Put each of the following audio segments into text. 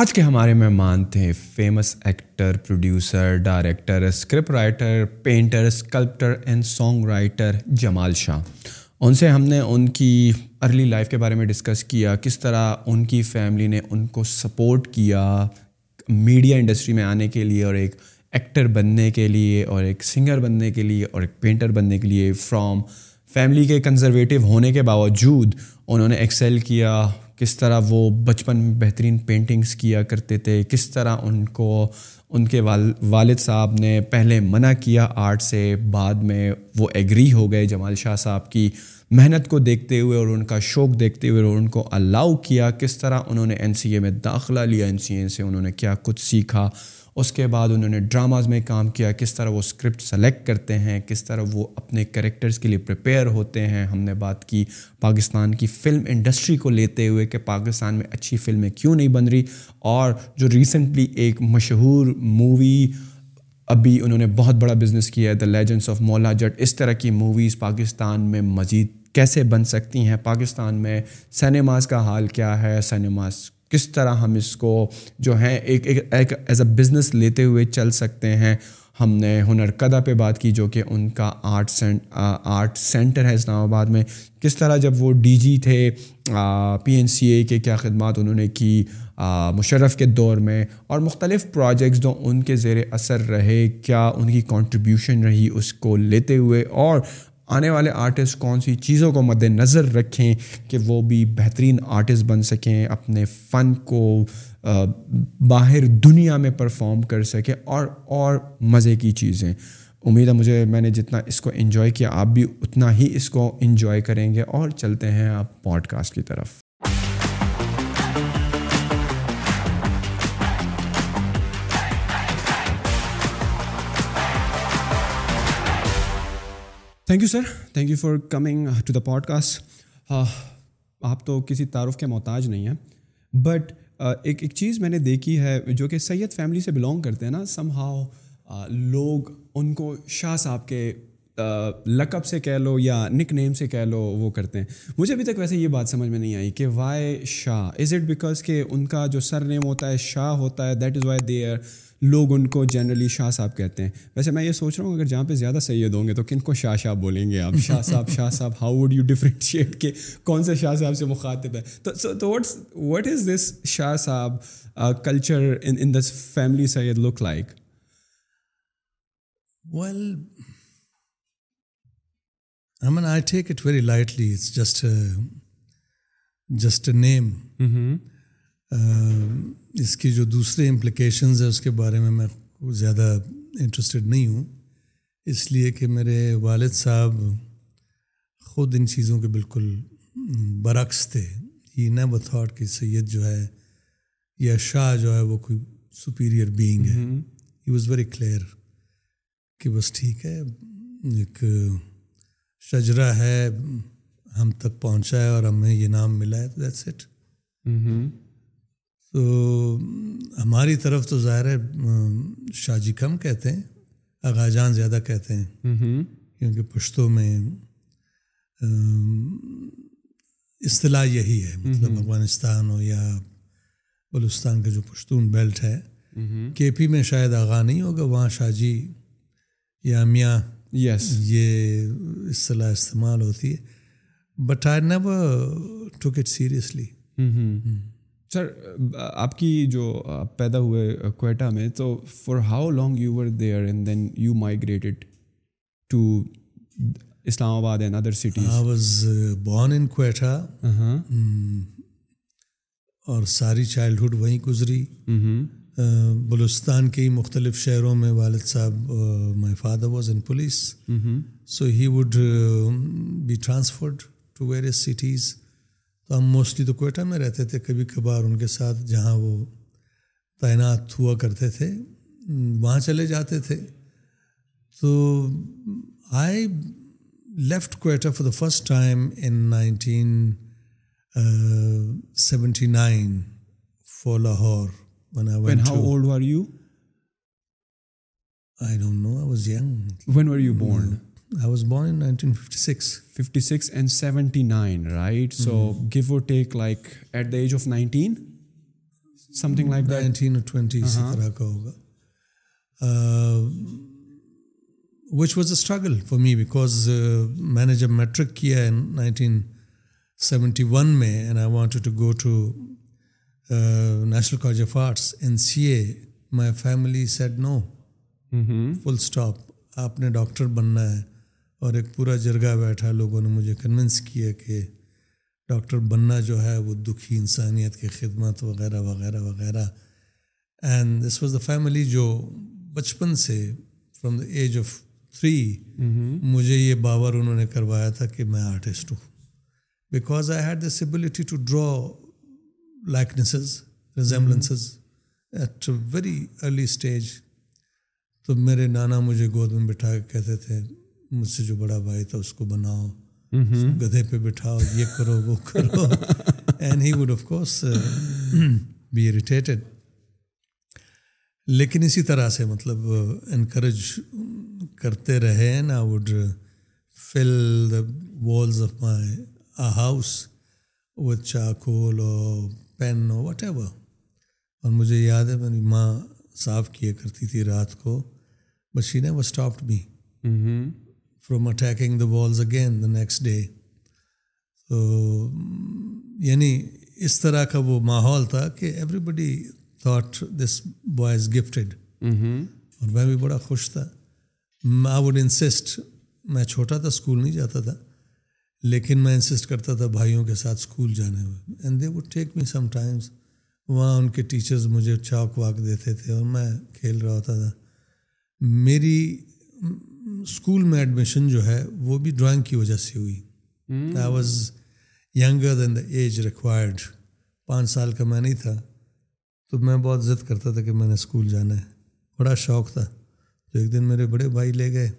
آج کے ہمارے مہمان تھے famous actor producer director script writer painter sculptor and song writer Jamal Shah ان سے ہم نے ان کی ارلی لائف کے بارے میں ڈسکس کیا کس طرح ان کی فیملی نے ان کو سپورٹ کیا میڈیا انڈسٹری میں آنے کے لیے اور ایک ایکٹر بننے کے لیے اور ایک سنگر بننے کے لیے اور ایک پینٹر بننے کے لیے فرام فیملی کے کنزرویٹو ہونے کے باوجود انہوں نے ایکسیل کیا کس طرح وہ بچپن میں بہترین پینٹنگس کیا کرتے تھے کس طرح ان کو ان کے والد صاحب نے پہلے منع کیا آرٹ سے بعد میں وہ ایگری ہو گئے جمال شاہ صاحب کی محنت کو دیکھتے ہوئے اور ان کا شوق دیکھتے ہوئے اور ان کو الاؤ کیا کس طرح انہوں نے این سی اے میں داخلہ لیا این سی اے سے انہوں نے کیا کچھ سیکھا اس کے بعد انہوں نے ڈراماز میں کام کیا کس طرح وہ اسکرپٹ سلیکٹ کرتے ہیں کس طرح وہ اپنے کریکٹرز کے لیے پریپیئر ہوتے ہیں ہم نے بات کی پاکستان کی فلم انڈسٹری کو لیتے ہوئے کہ پاکستان میں اچھی فلمیں کیوں نہیں بن رہی اور جو ریسنٹلی ایک مشہور مووی ابھی انہوں نے بہت بڑا بزنس کیا ہے دا لیجنس آف مولا جٹ اس طرح کی موویز پاکستان میں مزید کیسے بن سکتی ہیں پاکستان میں سنیماز کا حال کیا ہے سنیماز کس طرح ہم اس کو جو ہیں ایک ایک ایز اے بزنس لیتے ہوئے چل سکتے ہیں ہم نے ہنر ہنرکدہ پہ بات کی جو کہ ان کا آرٹ سینٹ آرٹ سینٹر ہے اسلام آباد میں کس طرح جب وہ ڈی جی تھے پی این سی اے کے کیا خدمات انہوں نے کی مشرف کے دور میں اور مختلف پروجیکٹس جو ان کے زیر اثر رہے کیا ان کی کنٹریبیوشن رہی اس کو لیتے ہوئے اور آنے والے آرٹسٹ کون سی چیزوں کو مد نظر رکھیں کہ وہ بھی بہترین آرٹسٹ بن سکیں اپنے فن کو باہر دنیا میں پرفارم کر سکیں اور اور مزے کی چیزیں امید ہے مجھے میں نے جتنا اس کو انجوائے کیا آپ بھی اتنا ہی اس کو انجوائے کریں گے اور چلتے ہیں آپ پوڈ کاسٹ کی طرف thank you sir thank you for coming to the podcast آپ تو کسی تعارف کے محتاج نہیں ہیں بٹ uh, ایک ایک چیز میں نے دیکھی ہے جو کہ سید فیملی سے بلانگ کرتے ہیں نا سم ہاؤ uh, لوگ ان کو شاہ صاحب کے uh, لقب سے کہہ لو یا نک نیم سے کہہ لو وہ کرتے ہیں مجھے ابھی تک ویسے یہ بات سمجھ میں نہیں آئی کہ why Shah is it because کہ ان کا جو سر نیم ہوتا ہے شاہ ہوتا ہے دیٹ از وائی دیئر لوگ ان کو جنرلی شاہ صاحب کہتے ہیں ویسے میں یہ سوچ رہا ہوں اگر جہاں پہ زیادہ سید ہوں گے تو کن کو شاہ شاہ بولیں گے آپ شاہ صاحب شاہ صاحب ہاؤ وڈ یو ڈفرینشیٹ کہ کون سے شاہ صاحب سے مخاطب ہے تو what's what is this Shah صاحب culture in this family Syed look like well I mean I take it very lightly it's just just name اس کی جو دوسرے امپلیکیشنز ہیں اس کے بارے میں میں زیادہ انٹرسٹڈ نہیں ہوں اس لیے کہ میرے والد صاحب خود ان چیزوں کے بالکل برعکس تھے ہی نیو تھاٹ کہ سید جو ہے یا شاہ جو ہے وہ کوئی سپیریئر بینگ ہے ہی واز ویری کلیئر کہ بس ٹھیک ہے ایک شجرا ہے ہم تک پہنچا ہے اور ہمیں یہ نام ملا ہے دیٹس اٹ تو ہماری طرف تو ظاہر ہے شاہ جی کم کہتے ہیں آغا جان زیادہ کہتے ہیں کیونکہ پشتوں میں اصطلاح یہی ہے مطلب افغانستان ہو یا بلوستان کا جو پشتون بیلٹ ہے کے پی میں شاید آغا نہیں ہوگا وہاں شاہ جی یا میاں یس یہ اصطلاح استعمال ہوتی ہے but I never took it seriously sir آپ کی جو پیدا ہوئے کوئٹہ میں تو for how long you were there and then you migrated to Islamabad and other city I was born in Quetta اور ساری چائلڈہڈ وہیں گزری بلوستان کے ہی مختلف شہروں میں والد صاحب my father was in police so he would be transferred to various cities تو ہم موسٹلی تو کوئٹہ میں رہتے تھے کبھی کبھار ان کے ساتھ جہاں وہ تعینات ہوا کرتے تھے وہاں چلے جاتے تھے تو I left Quetta for the first time in nineteen seventy nine for Lahore میں نے جب میٹرک کیا ہے فل اسٹاپ آپ نے ڈاکٹر بننا ہے اور ایک پورا جرگہ بیٹھا لوگوں نے مجھے کنونس کیا کہ ڈاکٹر بننا جو ہے وہ دکھی انسانیت کی خدمت وغیرہ وغیرہ وغیرہ and this was the family جو بچپن سے from the age of three مجھے یہ باور انہوں نے کروایا تھا کہ میں آرٹسٹ ہوں because I had this ability to draw likenesses resemblances at very early stage تو میرے نانا مجھے گود میں بٹھا کے کہتے تھے مجھ سے جو بڑا بھائی تھا اس کو بناؤ گدھے پہ بٹھاؤ یہ کرو وہ کرو and he would of course be irritated لیکن اسی طرح سے مطلب انکریج کرتے رہے I would fill the walls of my house وچا کھول ہو پین ہو وٹ ایور اور مجھے یاد ہے میری ماں صاف کیا کرتی تھی رات کو مشین ہے وہ اسٹافٹ بھی from attacking the walls again the next day تو یعنی اس طرح کا وہ ماحول تھا کہ everybody thought this boy is gifted اور میں بھی بڑا خوش تھا آئی وڈ انسسٹ میں چھوٹا تھا اسکول نہیں جاتا تھا لیکن میں انسسٹ کرتا تھا بھائیوں کے ساتھ اسکول جانے میں and they would take me sometimes وہاں ان کے ٹیچرز مجھے چاک واک دیتے تھے اور میں کھیل رہا ہوتا تھا میری اسکول میں ایڈمیشن جو ہے وہ بھی ڈرائنگ کی وجہ سے ہوئی I was younger than the age required پانچ سال کا میں نہیں تھا تو میں بہت عزت کرتا تھا کہ میں نے اسکول جانا ہے بڑا شوق تھا تو ایک دن میرے بڑے بھائی لے گئے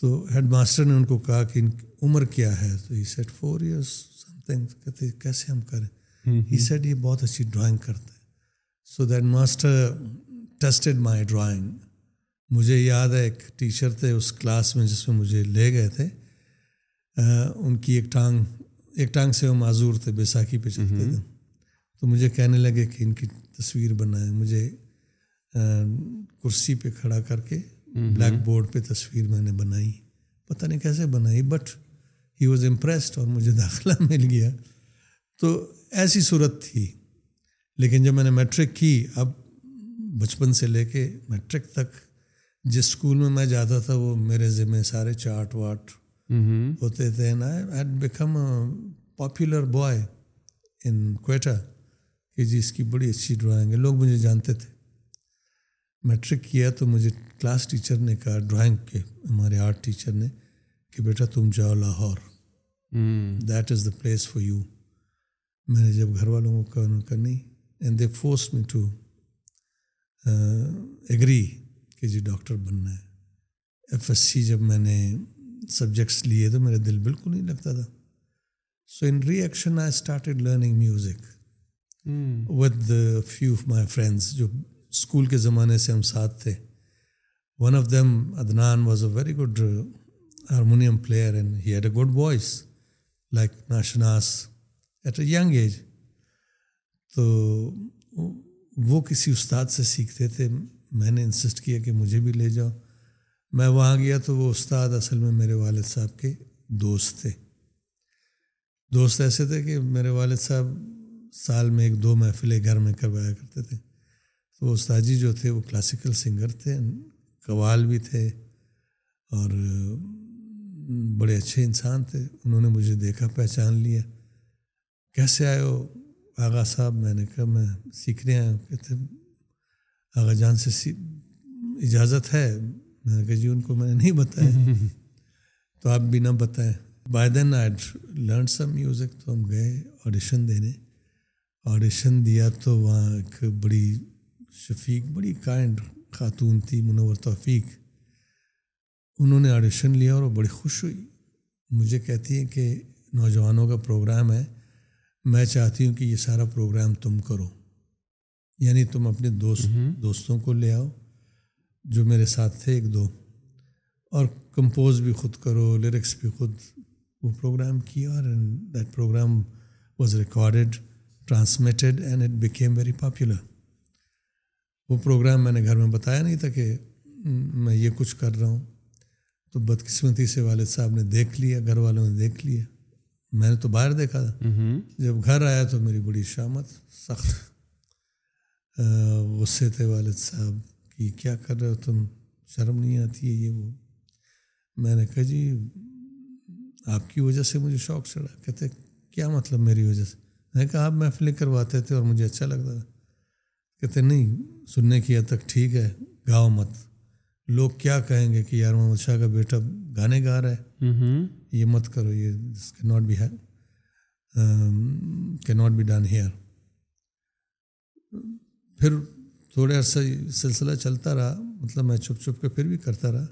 تو ہیڈ ماسٹر نے ان کو کہا کہ ان کی عمر کیا ہے تو he said four years something کہتے کیسے ہم کریں ہی سیٹ یہ بہت اچھی ڈرائنگ کرتا ہے so that master tested my drawing مجھے یاد ہے ایک ٹیچر تھے اس کلاس میں جس میں مجھے لے گئے تھے ان کی ایک ٹانگ ایک ٹانگ سے وہ معذور تھے بیساکھی پہ چلتے تھے تو مجھے کہنے لگے کہ ان کی تصویر بنائیں مجھے کرسی پہ کھڑا کر کے بلیک بورڈ پہ تصویر میں نے بنائی پتہ نہیں کیسے بنائی بٹ ہی واز امپریسڈ اور مجھے داخلہ مل گیا تو ایسی صورت تھی لیکن جب میں نے میٹرک کی اب بچپن سے لے کے میٹرک تک جس اسکول میں میں جاتا تھا وہ میرے ذمے سارے چارٹ واٹ ہوتے تھے became popular boy in Quetta کہ جی اس کی بڑی اچھی ڈرائنگ ہے لوگ مجھے جانتے تھے میٹرک کیا تو مجھے کلاس ٹیچر نے کہا ڈرائنگ کے ہمارے آرٹ ٹیچر نے کہ بیٹا تم جاؤ Lahore that is the place for you میں نے جب گھر والوں کو کہا نہیں and they force me to agree کہ جی ڈاکٹر بننا ہے ایف ایس سی جب میں نے سبجیکٹس لیے تو میرا دل بالکل نہیں لگتا تھا so in reaction I started learning music with few of my friends جو اسکول کے زمانے سے ہم ساتھ تھے one of them Adnan was a very good harmonium player and he had a good voice like Nashenas at a young age تو وہ کسی استاد سے سیکھتے تھے میں نے انسسٹ کیا کہ مجھے بھی لے جاؤ میں وہاں گیا تو وہ استاد اصل میں میرے والد صاحب کے دوست تھے دوست ایسے تھے کہ میرے والد صاحب سال میں ایک دو محفلیں گھر میں کروایا کرتے تھے تو وہ استاد جی جو تھے وہ کلاسیکل سنگر تھے قوال بھی تھے اور بڑے اچھے انسان تھے انہوں نے مجھے دیکھا پہچان لیا کیسے آئے ہو آغا صاحب میں نے کہا میں سیکھنے آیا کہتے آغا جان سے اجازت ہے میں نے کہا جی ان کو میں نے نہیں بتایا تو آپ بھی نہ بتائیں by then I learn some music تو ہم گئے آڈیشن دینے آڈیشن دیا تو وہاں ایک بڑی شفیق بڑی کائنڈ خاتون تھی منور توفیق انہوں نے آڈیشن لیا اور وہ بڑی خوش ہوئی مجھے کہتی ہیں کہ نوجوانوں کا پروگرام ہے میں چاہتی ہوں کہ یہ سارا پروگرام تم کرو یعنی تم اپنے دوست دوستوں کو لے آؤ جو میرے ساتھ تھے ایک دو اور کمپوز بھی خود کرو لیرکس بھی خود وہ پروگرام کیا اور that programme was recorded transmitted and it became very popular وہ پروگرام میں نے گھر میں بتایا نہیں تھا کہ میں یہ کچھ کر رہا ہوں تو بدقسمتی سے والد صاحب نے دیکھ لیا گھر والوں نے دیکھ لیا میں نے تو باہر دیکھا تھا جب گھر آیا تو میری بڑی شامت سخت غصے تھے والد صاحب کہ کیا کر رہے ہو تم شرم نہیں آتی ہے یہ وہ میں نے کہا جی آپ کی وجہ سے مجھے شوق چڑھا کہتے کیا مطلب میری وجہ سے میں نے کہا آپ محفل کرواتے تھے اور مجھے اچھا لگتا تھا کہتے نہیں سننے کی حد تک ٹھیک ہے گاؤ مت لوگ کیا کہیں گے کہ یار محمد شاہ کا بیٹا گانے گا رہا ہے یہ مت کرو یہ this can not be can not be done here پھر تھوڑے عرصہ سلسلہ چلتا رہا مطلب میں چھپ چھپ کے پھر بھی کرتا رہا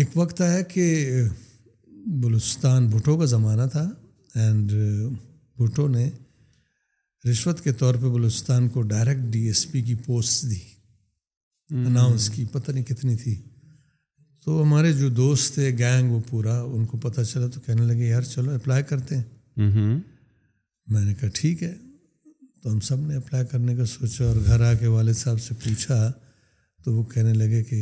ایک وقت آیا کہ بلوستان بھٹو کا زمانہ تھا اینڈ بھٹو نے رشوت کے طور پہ بلوستان کو ڈائریکٹ ڈی ایس پی کی پوسٹ دی اناؤنس کی پتہ نہیں کتنی تھی تو ہمارے جو دوست تھے گینگ وہ پورا ان کو پتہ چلا تو کہنے لگے یار چلو اپلائی کرتے ہیں میں نے کہا ٹھیک ہے تو ہم سب نے اپلائی کرنے کا سوچا اور گھر آ کے والد صاحب سے پوچھا تو وہ کہنے لگے کہ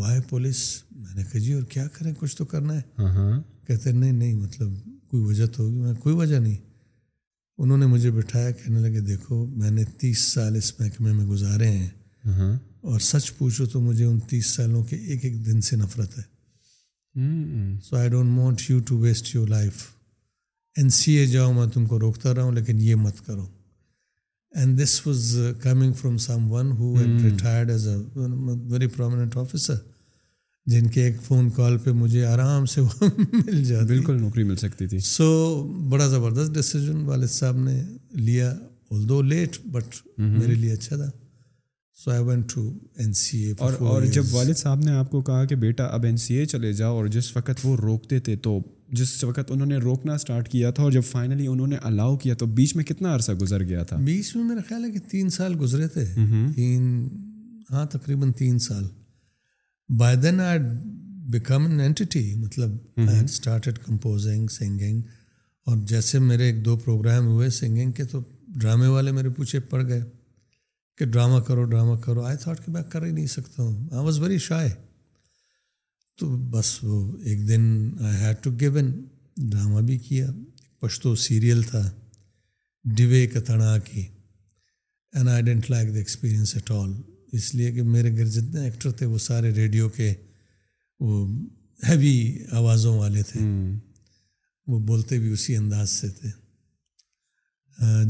وائی پولیس میں نے کہا جی اور کیا کریں کچھ تو کرنا ہے ہاں، ہاں۔ کہتے نہیں نہیں مطلب کوئی وجہ تو ہوگی میں کوئی وجہ نہیں انہوں نے مجھے بٹھایا کہنے لگے دیکھو میں نے تیس سال اس محکمے میں گزارے ہیں ہاں، اور سچ پوچھو تو مجھے ان تیس سالوں کے ایک ایک دن سے نفرت ہے so I don't want you to waste your life N C A جاؤ میں تم کو روکتا رہا ہوں لیکن یہ مت کرو and this was coming from someone retired as a very prominent officer جن کے ایک فون کال پہ مجھے آرام سے وہ مل بالکل نوکری مل سکتی تھی سو بڑا زبردست ڈیسیجن والد صاحب نے لیا دو لیٹ بٹ میرے لیے اچھا تھا so I went to N C A اور جب والد صاحب نے آپ کو کہا کہ بیٹا اب این سی اے چلے جاؤ اور جس وقت وہ روکتے تھے تو جس وقت انہوں نے روکنا اسٹارٹ کیا تھا اور جب فائنلی انہوں نے الاؤ کیا تو بیچ میں کتنا عرصہ گزر گیا تھا بیچ میں میرا خیال ہے کہ تین سال گزرے تھے تین ہاں تقریباً تین سال by then I became an entity مطلب کمپوزنگ سنگنگ اور جیسے میرے ایک دو پروگرام ہوئے سنگنگ کے تو ڈرامے والے میرے پوچھے پڑ گئے کہ ڈرامہ کرو ڈرامہ کرو آئی تھاٹ کہ میں کر ہی نہیں سکتا ہوں آئی واز ویری شائے تو بس وہ ایک دن I had to given drama بھی کیا پشتو سیریل تھا ڈوے کتنا کی and I didn't like the experience at all اس لیے کہ میرے گھر جتنے ایکٹر تھے وہ سارے ریڈیو کے وہ ہیوی آوازوں والے تھے hmm. وہ بولتے بھی اسی انداز سے تھے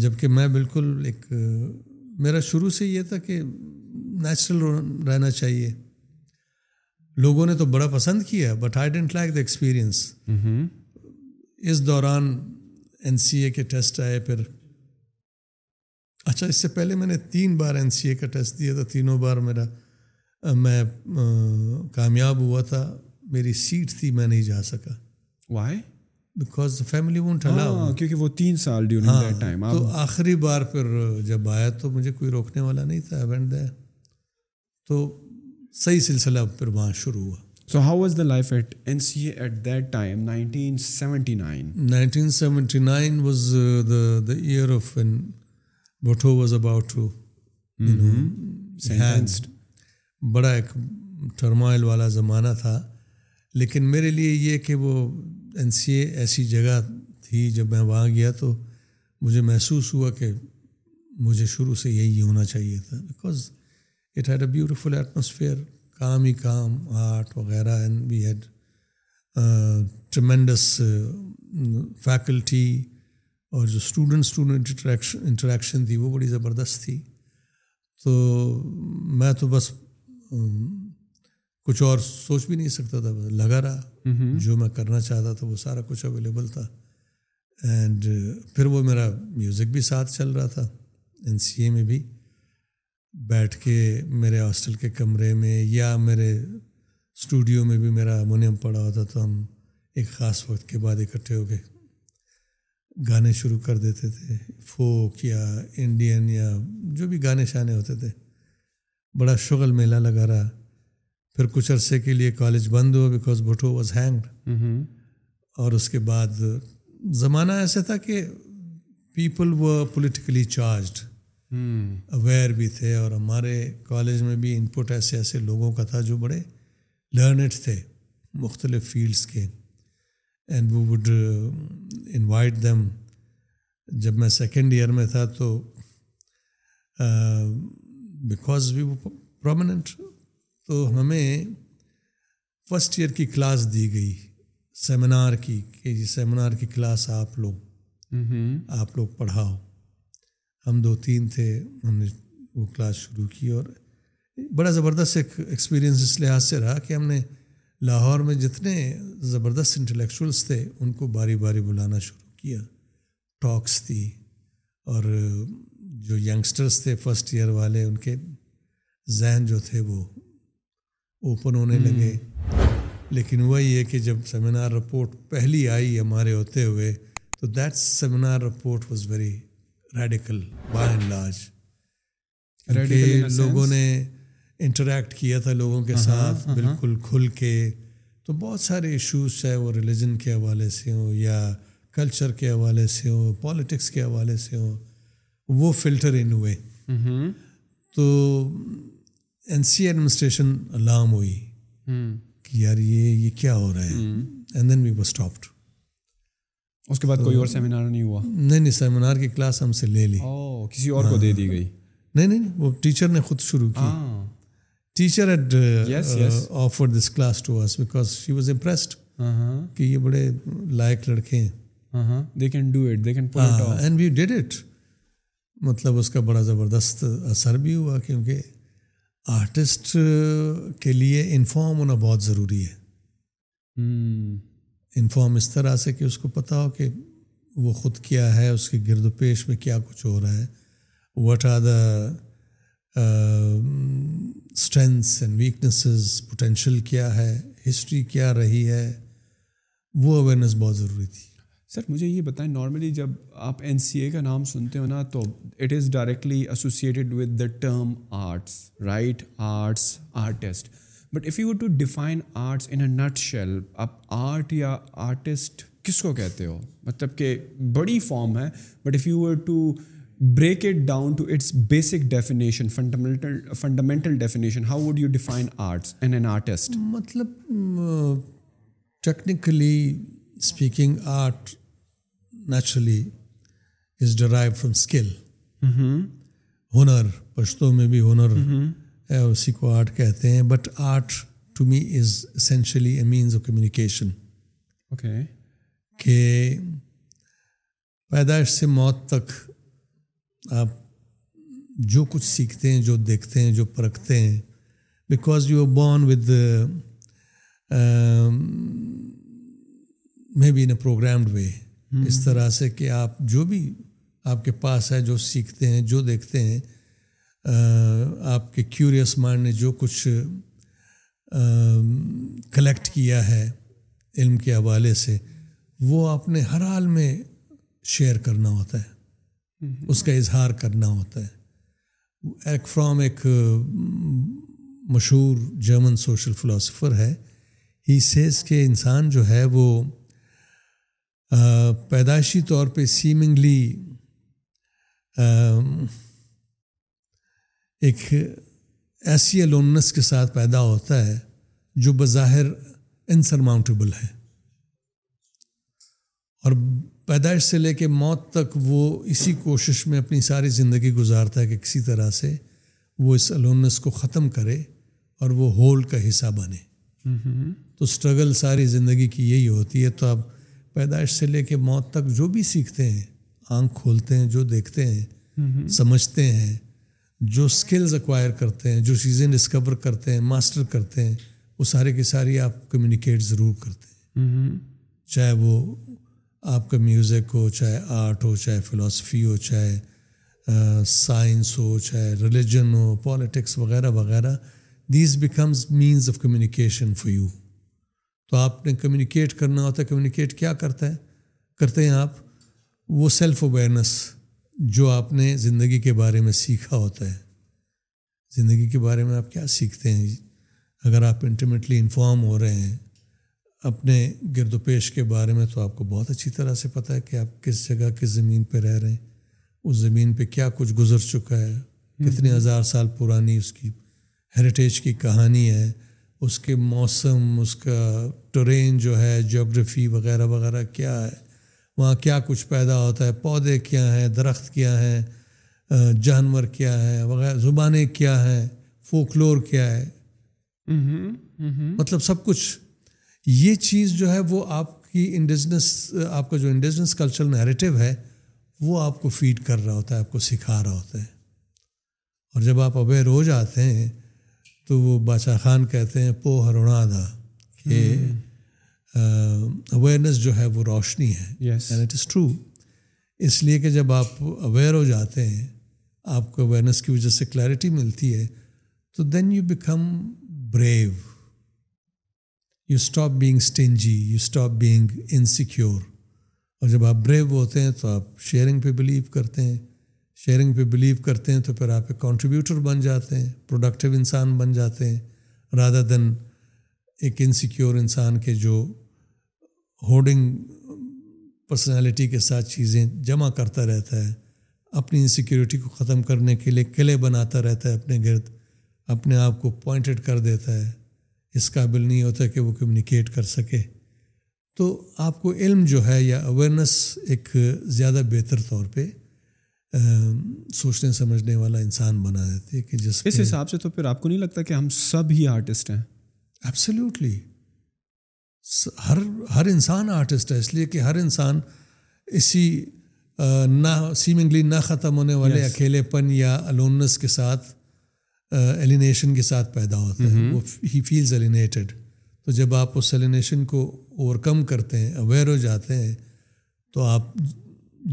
جب کہ میں بالکل ایک میرا شروع سے یہ تھا کہ نیچرل رہنا چاہیے لوگوں نے تو بڑا پسند کیا but I didn't like the experience اس دوران این سی اے کے ٹیسٹ آئے پھر اچھا اس سے پہلے میں نے تین بار این سی اے کا ٹیسٹ دیا تھا تینوں بار میرا میں کامیاب ہوا تھا میری سیٹ تھی میں نہیں جا سکا وائی بیکاز فیملی کیونکہ وہ تین سال ڈیو ٹائم ہاں، تو آخری بار پھر جب آیا تو مجھے کوئی روکنے والا نہیں تھا ایونٹ دے تو صحیح سلسلہ پھر وہاں شروع ہوا so how was the life at at N C A that time nineteen seventy nine nineteen seventy nine was the the year آفو was about بڑا ایک ٹرمائل والا زمانہ تھا لیکن میرے لیے یہ کہ وہ این سی اے ایسی جگہ تھی جب میں وہاں گیا تو مجھے محسوس ہوا کہ مجھے شروع سے یہی ہونا چاہیے تھا because it had a beautiful atmosphere کام ہی کام آرٹ وغیرہ and we had tremendous faculty اور جو اسٹوڈنٹ اسٹوڈنٹ انٹریکشن تھی وہ بڑی زبردست تھی تو میں تو بس کچھ اور سوچ بھی نہیں سکتا تھا لگا رہا جو میں کرنا چاہتا تھا وہ سارا کچھ اویلیبل تھا اینڈ پھر وہ میرا میوزک بھی ساتھ چل رہا تھا این سی اے میں بھی بیٹھ کے میرے ہاسٹل کے کمرے میں یا میرے اسٹوڈیو میں بھی میرا ہارمونیم پڑا ہوتا تو ہم ایک خاص وقت کے بعد اکٹھے ہو کے گانے شروع کر دیتے تھے فوک یا انڈین یا جو بھی گانے شانے ہوتے تھے بڑا شغل میلہ لگا رہا پھر کچھ عرصے کے لیے کالج بند ہوا بیکاز بھٹو واز ہینگڈ اور اس کے بعد زمانہ ایسا تھا کہ پیپل و پولیٹیکلی چارجڈ اویئر بھی تھے اور ہمارے کالج میں بھی ان پٹ ایسے ایسے لوگوں کا تھا جو بڑے لرنڈ تھے مختلف فیلڈس کے and we would invite them جب میں سیکنڈ ایئر میں تھا تو بیکاز وی پرومیننٹ تو ہمیں فسٹ ایئر کی کلاس دی گئی سیمینار کی کہ یہ سیمینار کی کلاس آپ لوگ آپ لوگ پڑھاؤ ہم دو تین تھے ہم نے وہ کلاس شروع کی اور بڑا زبردست ایک ایکسپیرئنس اس لحاظ سے رہا کہ ہم نے لاہور میں جتنے زبردست انٹلیکچولس تھے ان کو باری باری بلانا شروع کیا ٹاکس تھی اور جو ینگسٹرس تھے فرسٹ ایئر والے ان کے ذہن جو تھے وہ اوپن ہونے hmm. لگے لیکن وہی ہے کہ جب سیمینار رپورٹ پہلی آئی ہمارے ہوتے ہوئے تو that seminar report was very radical by and ریڈیکلجیک لوگوں نے انٹریکٹ کیا تھا لوگوں کے ساتھ بالکل کھل کے تو بہت سارے ایشوز چاہے وہ ریلیجن کے حوالے سے ہوں یا کلچر کے حوالے سے ہوں پالیٹکس کے حوالے سے ہوں وہ فلٹر ان ہوئے تو این سی ایڈمنسٹریشن الارم ہوئی کہ یار یہ یہ کیا ہو رہا ہے اینڈ دین بی اسٹاپڈ اس کے بعد کوئی اور سیمینار نہیں ہوا نہیں نہیں سیمینار کی کلاس ہم سے لے لی کسی اور کو دے دی گئی نہیں نہیں وہ ٹیچر نے خود شروع کی teacher had offer this class to us because she was impressed کہ یہ بڑے لائق لڑکے ہیں they can do it they can and we did it مطلب اس کا بڑا زبردست اثر بھی ہوا کیونکہ آرٹسٹ کے لیے انفارم ہونا بہت ضروری ہے انفارم اس طرح سے کہ اس کو پتہ ہو کہ وہ خود کیا ہے اس کے گرد و پیش میں کیا کچھ ہو رہا ہے what are the strengths and weaknesses potential کیا ہے ہسٹری کیا رہی ہے وہ اویئرنیس بہت ضروری تھی سر مجھے یہ بتائیں نارملی جب آپ این سی اے کا نام سنتے ہو نا تو it is directly associated with the term arts right arts artist but if you to define arts in a nutshell آپ آرٹ یا آرٹسٹ کس کو کہتے ہو مطلب کہ بڑی فارم ہے but if you were to break it down to its basic definition fundamental fundamental definition how would you define arts in an artist مطلب technically speaking art naturally is drive from skill ہنر پشتوں میں بھی ہنر اسی کو art کہتے ہیں but art to me is essentially a means of communication okay کہ پیدائش سے موت تک آپ جو کچھ سیکھتے ہیں جو دیکھتے ہیں جو پرکھتے ہیں because you are born with maybe in a programmed way اس طرح سے کہ آپ جو بھی آپ کے پاس ہے جو سیکھتے ہیں جو دیکھتے ہیں آپ کے کیوریس مائنڈ نے جو کچھ کلیکٹ کیا ہے علم کے حوالے سے وہ آپ نے ہر حال میں شیئر کرنا ہوتا ہے اس کا اظہار کرنا ہوتا ہے ایک فرام ایک مشہور جرمن سوشل فلاسفر ہے ہی سیز کے انسان جو ہے وہ پیدائشی طور پہ سیمنگلی ایک ایسی الوننس کے ساتھ پیدا ہوتا ہے جو بظاہر انسرماؤنٹیبل ہے اور پیدائش سے لے کے موت تک وہ اسی کوشش میں اپنی ساری زندگی گزارتا ہے کہ کسی طرح سے وہ اس الوننس کو ختم کرے اور وہ ہول کا حصہ بنے تو اسٹرگل ساری زندگی کی یہی ہوتی ہے تو اب پیدائش سے لے کے موت تک جو بھی سیکھتے ہیں آنکھ کھولتے ہیں جو دیکھتے ہیں سمجھتے ہیں جو اسکلز اکوائر کرتے ہیں جو چیزیں ڈسکور کرتے ہیں ماسٹر کرتے ہیں وہ سارے کے ساری آپ کمیونیکیٹ ضرور کرتے ہیں چاہے وہ آپ کا میوزک ہو چاہے آرٹ ہو چاہے فلاسفی ہو چاہے سائنس ہو چاہے ریلیجن ہو پالیٹکس وغیرہ وغیرہ these becomes means of communication for you تو آپ نے کمیونیکیٹ کرنا ہوتا ہے کمیونیکیٹ کیا کرتا ہے کرتے ہیں آپ وہ سیلف اویئرنیس جو آپ نے زندگی کے بارے میں سیکھا ہوتا ہے زندگی کے بارے میں آپ کیا سیکھتے ہیں اگر آپ انٹیمیٹلی انفارم ہو رہے ہیں اپنے گرد و پیش کے بارے میں تو آپ کو بہت اچھی طرح سے پتہ ہے کہ آپ کس جگہ کس زمین پہ رہ رہے ہیں اس زمین پہ کیا کچھ گزر چکا ہے کتنے ہزار سال پرانی اس کی ہیریٹیج کی کہانی ہے اس کے موسم اس کا ٹرین جو ہے جیوگرفی وغیرہ وغیرہ کیا ہے وہاں کیا کچھ پیدا ہوتا ہے پودے کیا ہیں درخت کیا ہیں جانور کیا ہے وغیرہ زبانیں کیا ہیں فوکلور کیا ہے مطلب سب کچھ یہ چیز جو ہے وہ آپ کی انڈیجنس آپ کا جو انڈیجنس کلچرل نیریٹو ہے وہ آپ کو فیڈ کر رہا ہوتا ہے آپ کو سکھا رہا ہوتا ہے اور جب آپ اویئر ہو جاتے ہیں تو وہ بادشاہ خان کہتے ہیں پو ہرونا دا کہ اویئرنیس جو ہے وہ روشنی ہے اینڈ اٹ از ٹرو اس لیے کہ جب آپ اویئر ہو جاتے ہیں آپ کو اویئرنیس کی وجہ سے کلیئرٹی ملتی ہے تو then you become brave you stop being stingy you stop being insecure اور جب آپ بریو ہوتے ہیں تو آپ شیئرنگ پہ بلیو کرتے ہیں شیئرنگ پہ بلیو کرتے ہیں تو پھر آپ ایک کانٹریبیوٹر بن جاتے ہیں پروڈکٹیو انسان بن جاتے ہیں رادر دین ایک انسیکیور انسان کے جو ہوڈنگ پرسنالٹی کے ساتھ چیزیں جمع کرتا رہتا ہے اپنی انسیکیورٹی کو ختم کرنے کے لیے قلعے بناتا رہتا ہے اپنے گرد اپنے آپ کو پوائنٹڈ کر دیتا ہے اس قابل نہیں ہوتا کہ وہ کمیونیکیٹ کر سکے تو آپ کو علم جو ہے یا اویئرنیس ایک زیادہ بہتر طور پہ سوچنے سمجھنے والا انسان بنا دیتی ہے کہ جس اس حساب سے تو پھر آپ کو نہیں لگتا کہ ہم سب ہی آرٹسٹ ہیں ایبسلیوٹلی ہر ہر انسان آرٹسٹ ہے اس لیے کہ ہر انسان اسی نہ سیمنگلی نہ ختم ہونے والے yes. اکیلے پن یا الونس کے ساتھ ایلینیشن کے ساتھ پیدا ہوتا ہے mm-hmm. وہ ہی فیلز ایلینیٹڈ تو جب آپ اس ایلینیشن کو اوور کم کرتے ہیں اویئر ہو جاتے ہیں تو آپ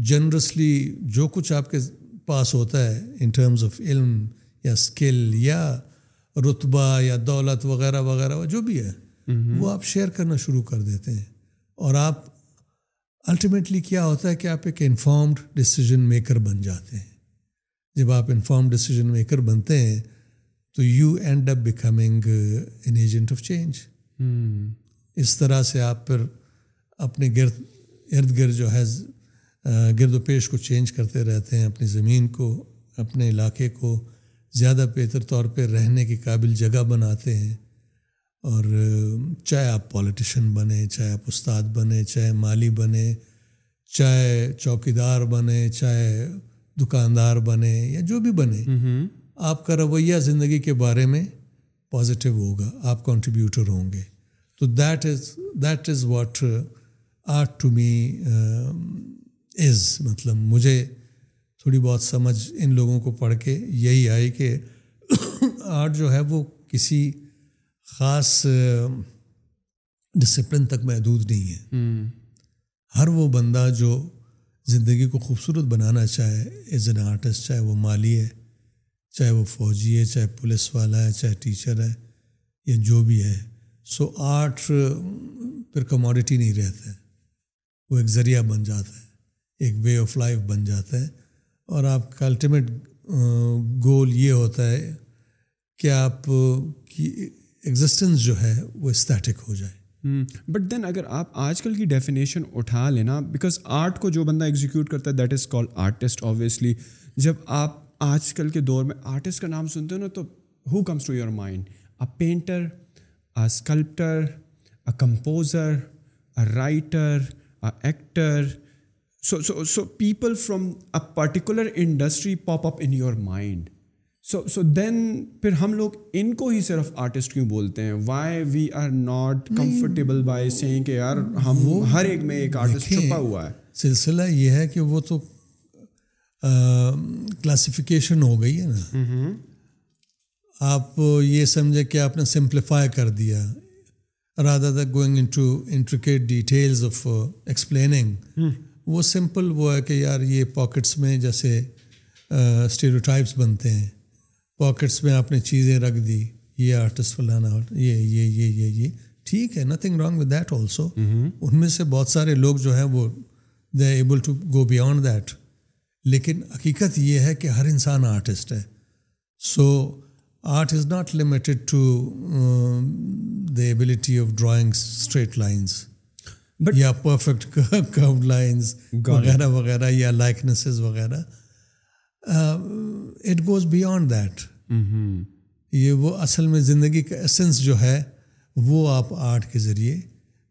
جنرسلی جو کچھ آپ کے پاس ہوتا ہے ان ٹرمز آف علم یا اسکل یا رتبہ یا دولت وغیرہ وغیرہ جو بھی ہے وہ آپ شیئر کرنا شروع کر دیتے ہیں اور آپ الٹیمیٹلی کیا ہوتا ہے کہ آپ ایک انفارمڈ ڈیسیجن میکر بن جاتے ہیں جب آپ انفارم ڈیسیجن میکر بنتے ہیں تو you end up becoming an agent of change اس طرح سے آپ پھر اپنے گرد ارد گرد جو ہے گرد و پیش کو چینج کرتے رہتے ہیں اپنی زمین کو اپنے علاقے کو زیادہ بہتر طور پہ رہنے کے قابل جگہ بناتے ہیں اور چاہے آپ پولیٹیشن بنیں چاہے آپ استاد بنیں چاہے مالی بنے چاہے چوکی دار بنیں چاہے دکاندار بنے یا جو بھی بنیں آپ کا رویہ زندگی کے بارے میں پازیٹیو ہوگا آپ کانٹریبیوٹر ہوں گے تو that is that is what art to me is مطلب مجھے تھوڑی بہت سمجھ ان لوگوں کو پڑھ کے یہی آئی کہ آرٹ جو ہے وہ کسی خاص ڈسپلن تک محدود نہیں ہے hmm. ہر وہ بندہ جو زندگی کو خوبصورت بنانا چاہے ایز این آرٹسٹ چاہے وہ مالی ہے چاہے وہ فوجی ہے چاہے پولیس والا ہے چاہے ٹیچر ہے یا جو بھی ہے سو آرٹ پھر کموڈیٹی نہیں رہتا ہے وہ ایک ذریعہ بن جاتا ہے ایک وے آف لائف بن جاتا ہے اور آپ کا الٹیمیٹ گول یہ ہوتا ہے کہ آپ کی ایگزسٹنس جو ہے وہ اسٹیٹک ہو جائے بٹ دین اگر آپ آج کل کی ڈیفینیشن اٹھا لینا بیکاز آرٹ کو جو بندہ ایگزیکیوٹ کرتا ہے that is call artist obviously جب آپ آج کل کے دور میں آرٹسٹ کا نام سنتے ہو نا تو who comes to your mind a painter a sculptor a composer a writer a actor so people from a particular industry pop up in your mind so so then پھر ہم لوگ ان کو ہی صرف آرٹسٹ کیوں بولتے ہیں why we are not comfortable by saying کہ یار ہم ہر ایک میں ایک آرٹسٹ چھپا ہوا ہے سلسلہ یہ ہے کہ وہ تو کلاسیفیکیشن ہو گئی ہے نا آپ یہ سمجھے کہ آپ نے سمپلیفائی کر دیا the going intricate details of explaining وہ سمپل وہ ہے کہ یار یہ پاکٹس میں جیسے اسٹیریوٹائپس بنتے ہیں پاکٹس میں آپ نے چیزیں رکھ دی یہ آرٹسٹ فلانا یہ یہ یہ یہ یہ ٹھیک ہے nothing wrong with that also ان میں سے بہت سارے لوگ جو ہیں وہ they able to go beyond that لیکن حقیقت یہ ہے کہ ہر انسان آرٹسٹ ہے so art is not limited the ability of drawings straight lines یا پرفیکٹ کرو لائنس وغیرہ وغیرہ یا لائکنسز وغیرہ اٹ گوز بیانڈ دیٹ یہ وہ اصل میں زندگی کا ایسنس جو ہے وہ آپ آرٹ کے ذریعے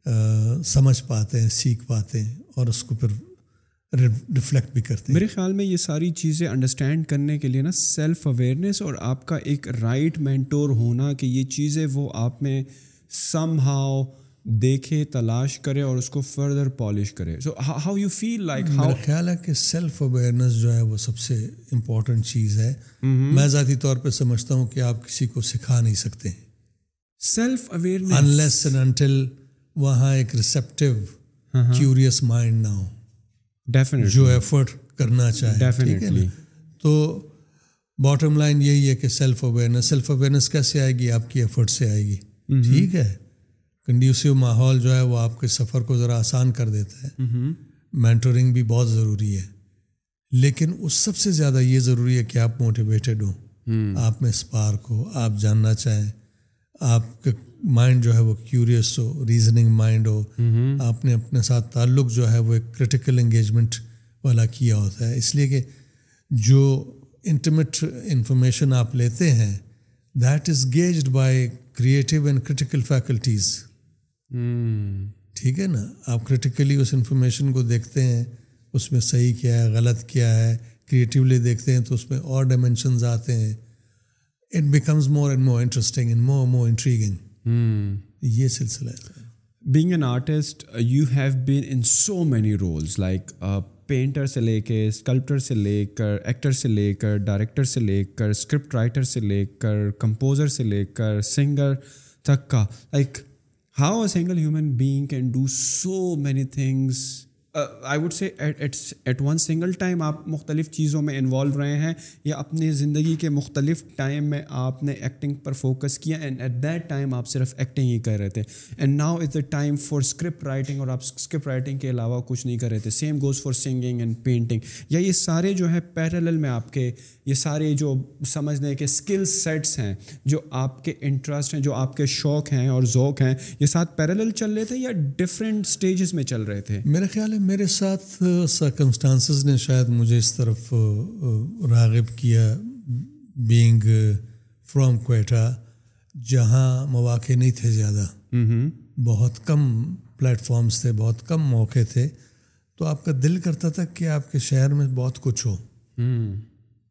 uh, سمجھ پاتے ہیں سیکھ پاتے ہیں اور اس کو پھر ریفلیکٹ بھی کرتے ہیں میرے خیال میں یہ ساری چیزیں انڈرسٹینڈ کرنے کے لیے نا سیلف اویئرنیس اور آپ کا ایک رائٹ مینٹور ہونا کہ یہ چیزیں وہ آپ میں سم ہاؤ دیکھے تلاش کرے اور اس کو فردر پالش کرے so how you feel like میرا خیال ہے کہ سیلف اویئرنیس جو ہے وہ سب سے امپورٹنٹ چیز ہے mm-hmm. میں ذاتی طور پہ سمجھتا ہوں کہ آپ کسی کو سکھا نہیں سکتے self awareness unless and until وہاں ایک ریسیپٹیو کیوریس مائنڈ نہ ہو ڈیفینیٹ جو ایفرٹ کرنا چاہے ڈیفینیٹلی تو باٹم لائن یہی ہے کہ سیلف اویئرنیس سیلف اویئرنیس کیسے آئے گی آپ کی ایفرٹ سے آئے گی mm-hmm. ٹھیک ہے کنڈیوسو ماحول جو ہے وہ آپ کے سفر کو ذرا آسان کر دیتا ہے مینٹورنگ بھی بہت ضروری ہے لیکن اس سب سے زیادہ یہ ضروری ہے کہ آپ موٹیویٹیڈ ہوں آپ میں اسپارک ہو آپ جاننا چاہیں آپ کے مائنڈ جو ہے وہ کیوریس ہو ریزننگ مائنڈ ہو آپ نے اپنے ساتھ تعلق جو ہے وہ ایک کرٹیکل انگیجمنٹ والا کیا ہوتا ہے اس لیے کہ جو انٹیمیٹ انفارمیشن آپ لیتے ہیں that is gauged by creative and critical faculties ٹھیک ہے نا آپ کریٹیکلی اس انفارمیشن کو دیکھتے ہیں اس میں صحیح کیا ہے غلط کیا ہے کریٹیولی دیکھتے ہیں تو اس میں اور ڈائمینشنز آتے ہیں it becomes more and more interesting and more more intriguing یہ سلسلہ ہے being an artist you have been in so many roles like painter سے لے کے اسکلپٹر سے لے کر ایکٹر سے لے کر ڈائریکٹر سے لے کر اسکرپٹ رائٹر سے لے کر کمپوزر سے لے کر سنگر تک کا like how a single human being can do so many things I would say at one single time آپ مختلف چیزوں میں انوالو رہے ہیں یا اپنی زندگی کے مختلف ٹائم میں آپ نے ایکٹنگ پر فوکس کیا اینڈ ایٹ دیٹ ٹائم آپ صرف ایکٹنگ ہی کر رہے تھے and now is the time for script writing اور آپ اسکرپٹ رائٹنگ کے علاوہ کچھ نہیں کر رہے تھے same goes for singing and painting یا یہ سارے جو ہیں پیرالل میں آپ کے یہ سارے جو سمجھنے کے اسکل سیٹس ہیں جو آپ کے انٹرسٹ ہیں جو آپ کے شوق ہیں اور ذوق ہیں یہ ساتھ پیرالل چل رہے تھے یا ڈفرینٹ اسٹیجز میں چل رہے تھے میرے خیال ہے میرے ساتھ سرکمسٹانسز نے شاید مجھے اس طرف راغب کیا بینگ فرام کوئٹہ جہاں مواقع نہیں تھے زیادہ بہت کم پلیٹ فارمز تھے بہت کم موقع تھے تو آپ کا دل کرتا تھا کہ آپ کے شہر میں بہت کچھ ہو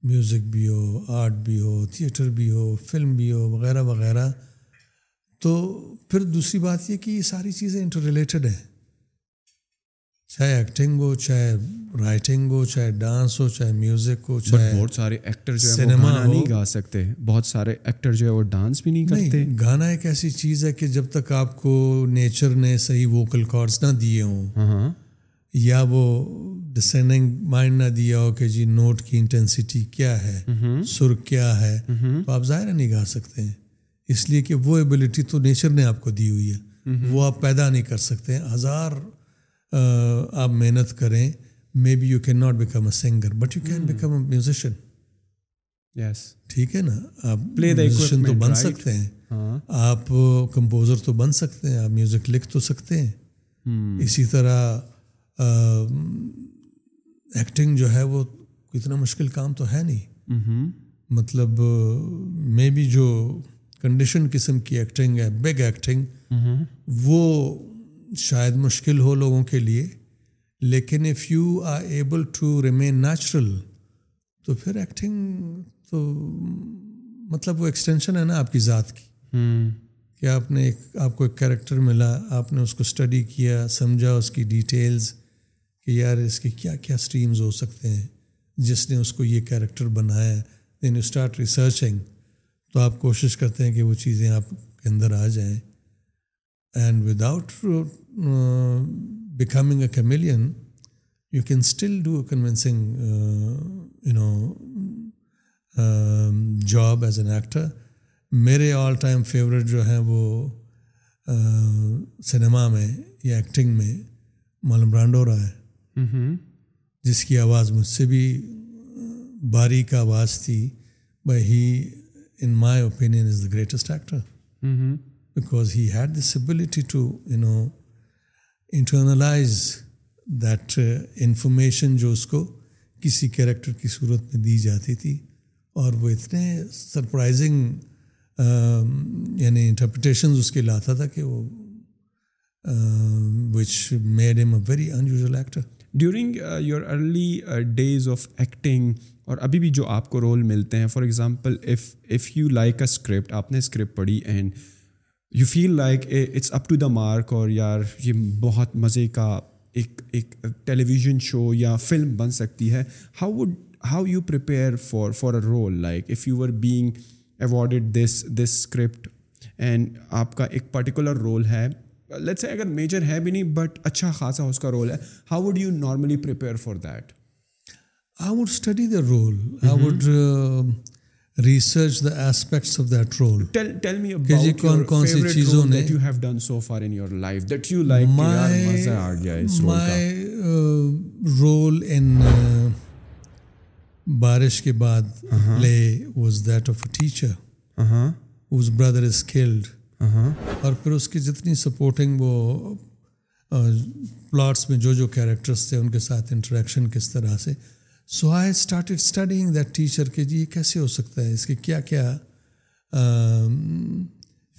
میوزک بھی ہو آرٹ بھی ہو تھیٹر بھی ہو فلم بھی ہو وغیرہ وغیرہ تو پھر دوسری بات یہ کہ یہ ساری چیزیں انٹر ریلیٹڈ ہیں چاہے ایکٹنگ ہو چاہے رائٹنگ ہو چاہے ڈانس ہو چاہے میوزک ہو چاہے بہت سارے ایکٹر جو سنیما نہیں گا سکتے بہت سارے ایکٹر جو ہے وہ ڈانس بھی نہیں کرتے گانا ایک ایسی چیز ہے کہ جب تک آپ کو نیچر نے صحیح ووکل کارڈس نہ دیے ہوں ہاں، ہاں۔ یا وہ ڈسینڈنگ مائنڈ نہ دیا ہو کہ جی نوٹ کی انٹینسٹی کیا ہے سر کیا ہے تو آپ ظاہر نہیں گا سکتے ہیں اس لیے کہ وہ ایبلٹی تو نیچر نے آپ کو دی ہوئی ہے وہ آپ پیدا نہیں کر سکتے ہیں ہزار آپ محنت کریں may be you can not become a singer but you can become a musician yes ٹھیک ہے نا آپ پلے ہاں۔ تو بن سکتے ہیں آپ کمپوزر تو بن سکتے ہیں آپ میوزک لکھ تو سکتے ہیں hmm. اسی طرح ایکٹنگ جو ہے وہ اتنا مشکل کام تو ہے نہیں mm-hmm. مطلب مے بی جو کنڈیشن قسم کی ایکٹنگ ہے بگ ایکٹنگ mm-hmm. وہ شاید مشکل ہو لوگوں کے لیے لیکن if you are able to remain natural تو پھر ایکٹنگ تو مطلب وہ ایکسٹینشن ہے نا آپ کی ذات کی کہ آپ نے ایک آپ کو ایک کیریکٹر ملا آپ نے اس کو اسٹڈی کیا سمجھا اس کی ڈیٹیلز کہ یار اس کے کیا کیا اسٹریمز ہو سکتے ہیں جس نے اس کو یہ کریکٹر بنایا یو اسٹارٹ ریسرچنگ تو آپ کوشش کرتے ہیں کہ وہ چیزیں آپ کے اندر آ جائیں and without becoming a chameleon you can still do a convincing you know job as an actor میرے آل ٹائم فیوریٹ جو ہیں وہ سنیما uh, میں یا ایکٹنگ میں برانڈو رہا ہے جس کی آواز مجھ سے بھی باریک آواز تھی by he in my opinion is the greatest actor because had this ability to you know internalize that information جو اس کو کسی کیریکٹر کی صورت میں دی جاتی تھی اور وہ اتنے سرپرائزنگ um, یعنی انٹرپریٹیشنز اس کے لاتا تھا کہ وہ which made am a very in actor during your early days of acting اور ابھی بھی جو آپ کو رول ملتے ہیں for example you like a script آپ نے اسکرپٹ پڑھی and you feel like it's up to the mark اور یار یہ بہت مزے کا ایک ایک ٹیلی ویژن شو یا فلم بن سکتی ہے how would how you prepare for for a role like if you are being awarded this this script and آپ کا ایک پرٹیکولر رول ہے لیٹس اے اگر میجر ہے بھی نہیں بٹ اچھا خاصا اس کا رول ہے how would you normally prepare for that I would study the role I would research the aspects of that role tell me about جی کون کون سی چیزوں نے you have done so far in your life that you like یار مزہ آ گیا اس رول کا رول ان بارش کے بعد play was that of a teacher whose brother is killed اور پھر اس کی جتنی سپورٹنگ وہ پلاٹس میں جو جو کیریکٹرس تھے ان کے ساتھ انٹریکشن کس طرح سے so I started studying that teacher کہ جی یہ کیسے ہو سکتا ہے اس کے کیا کیا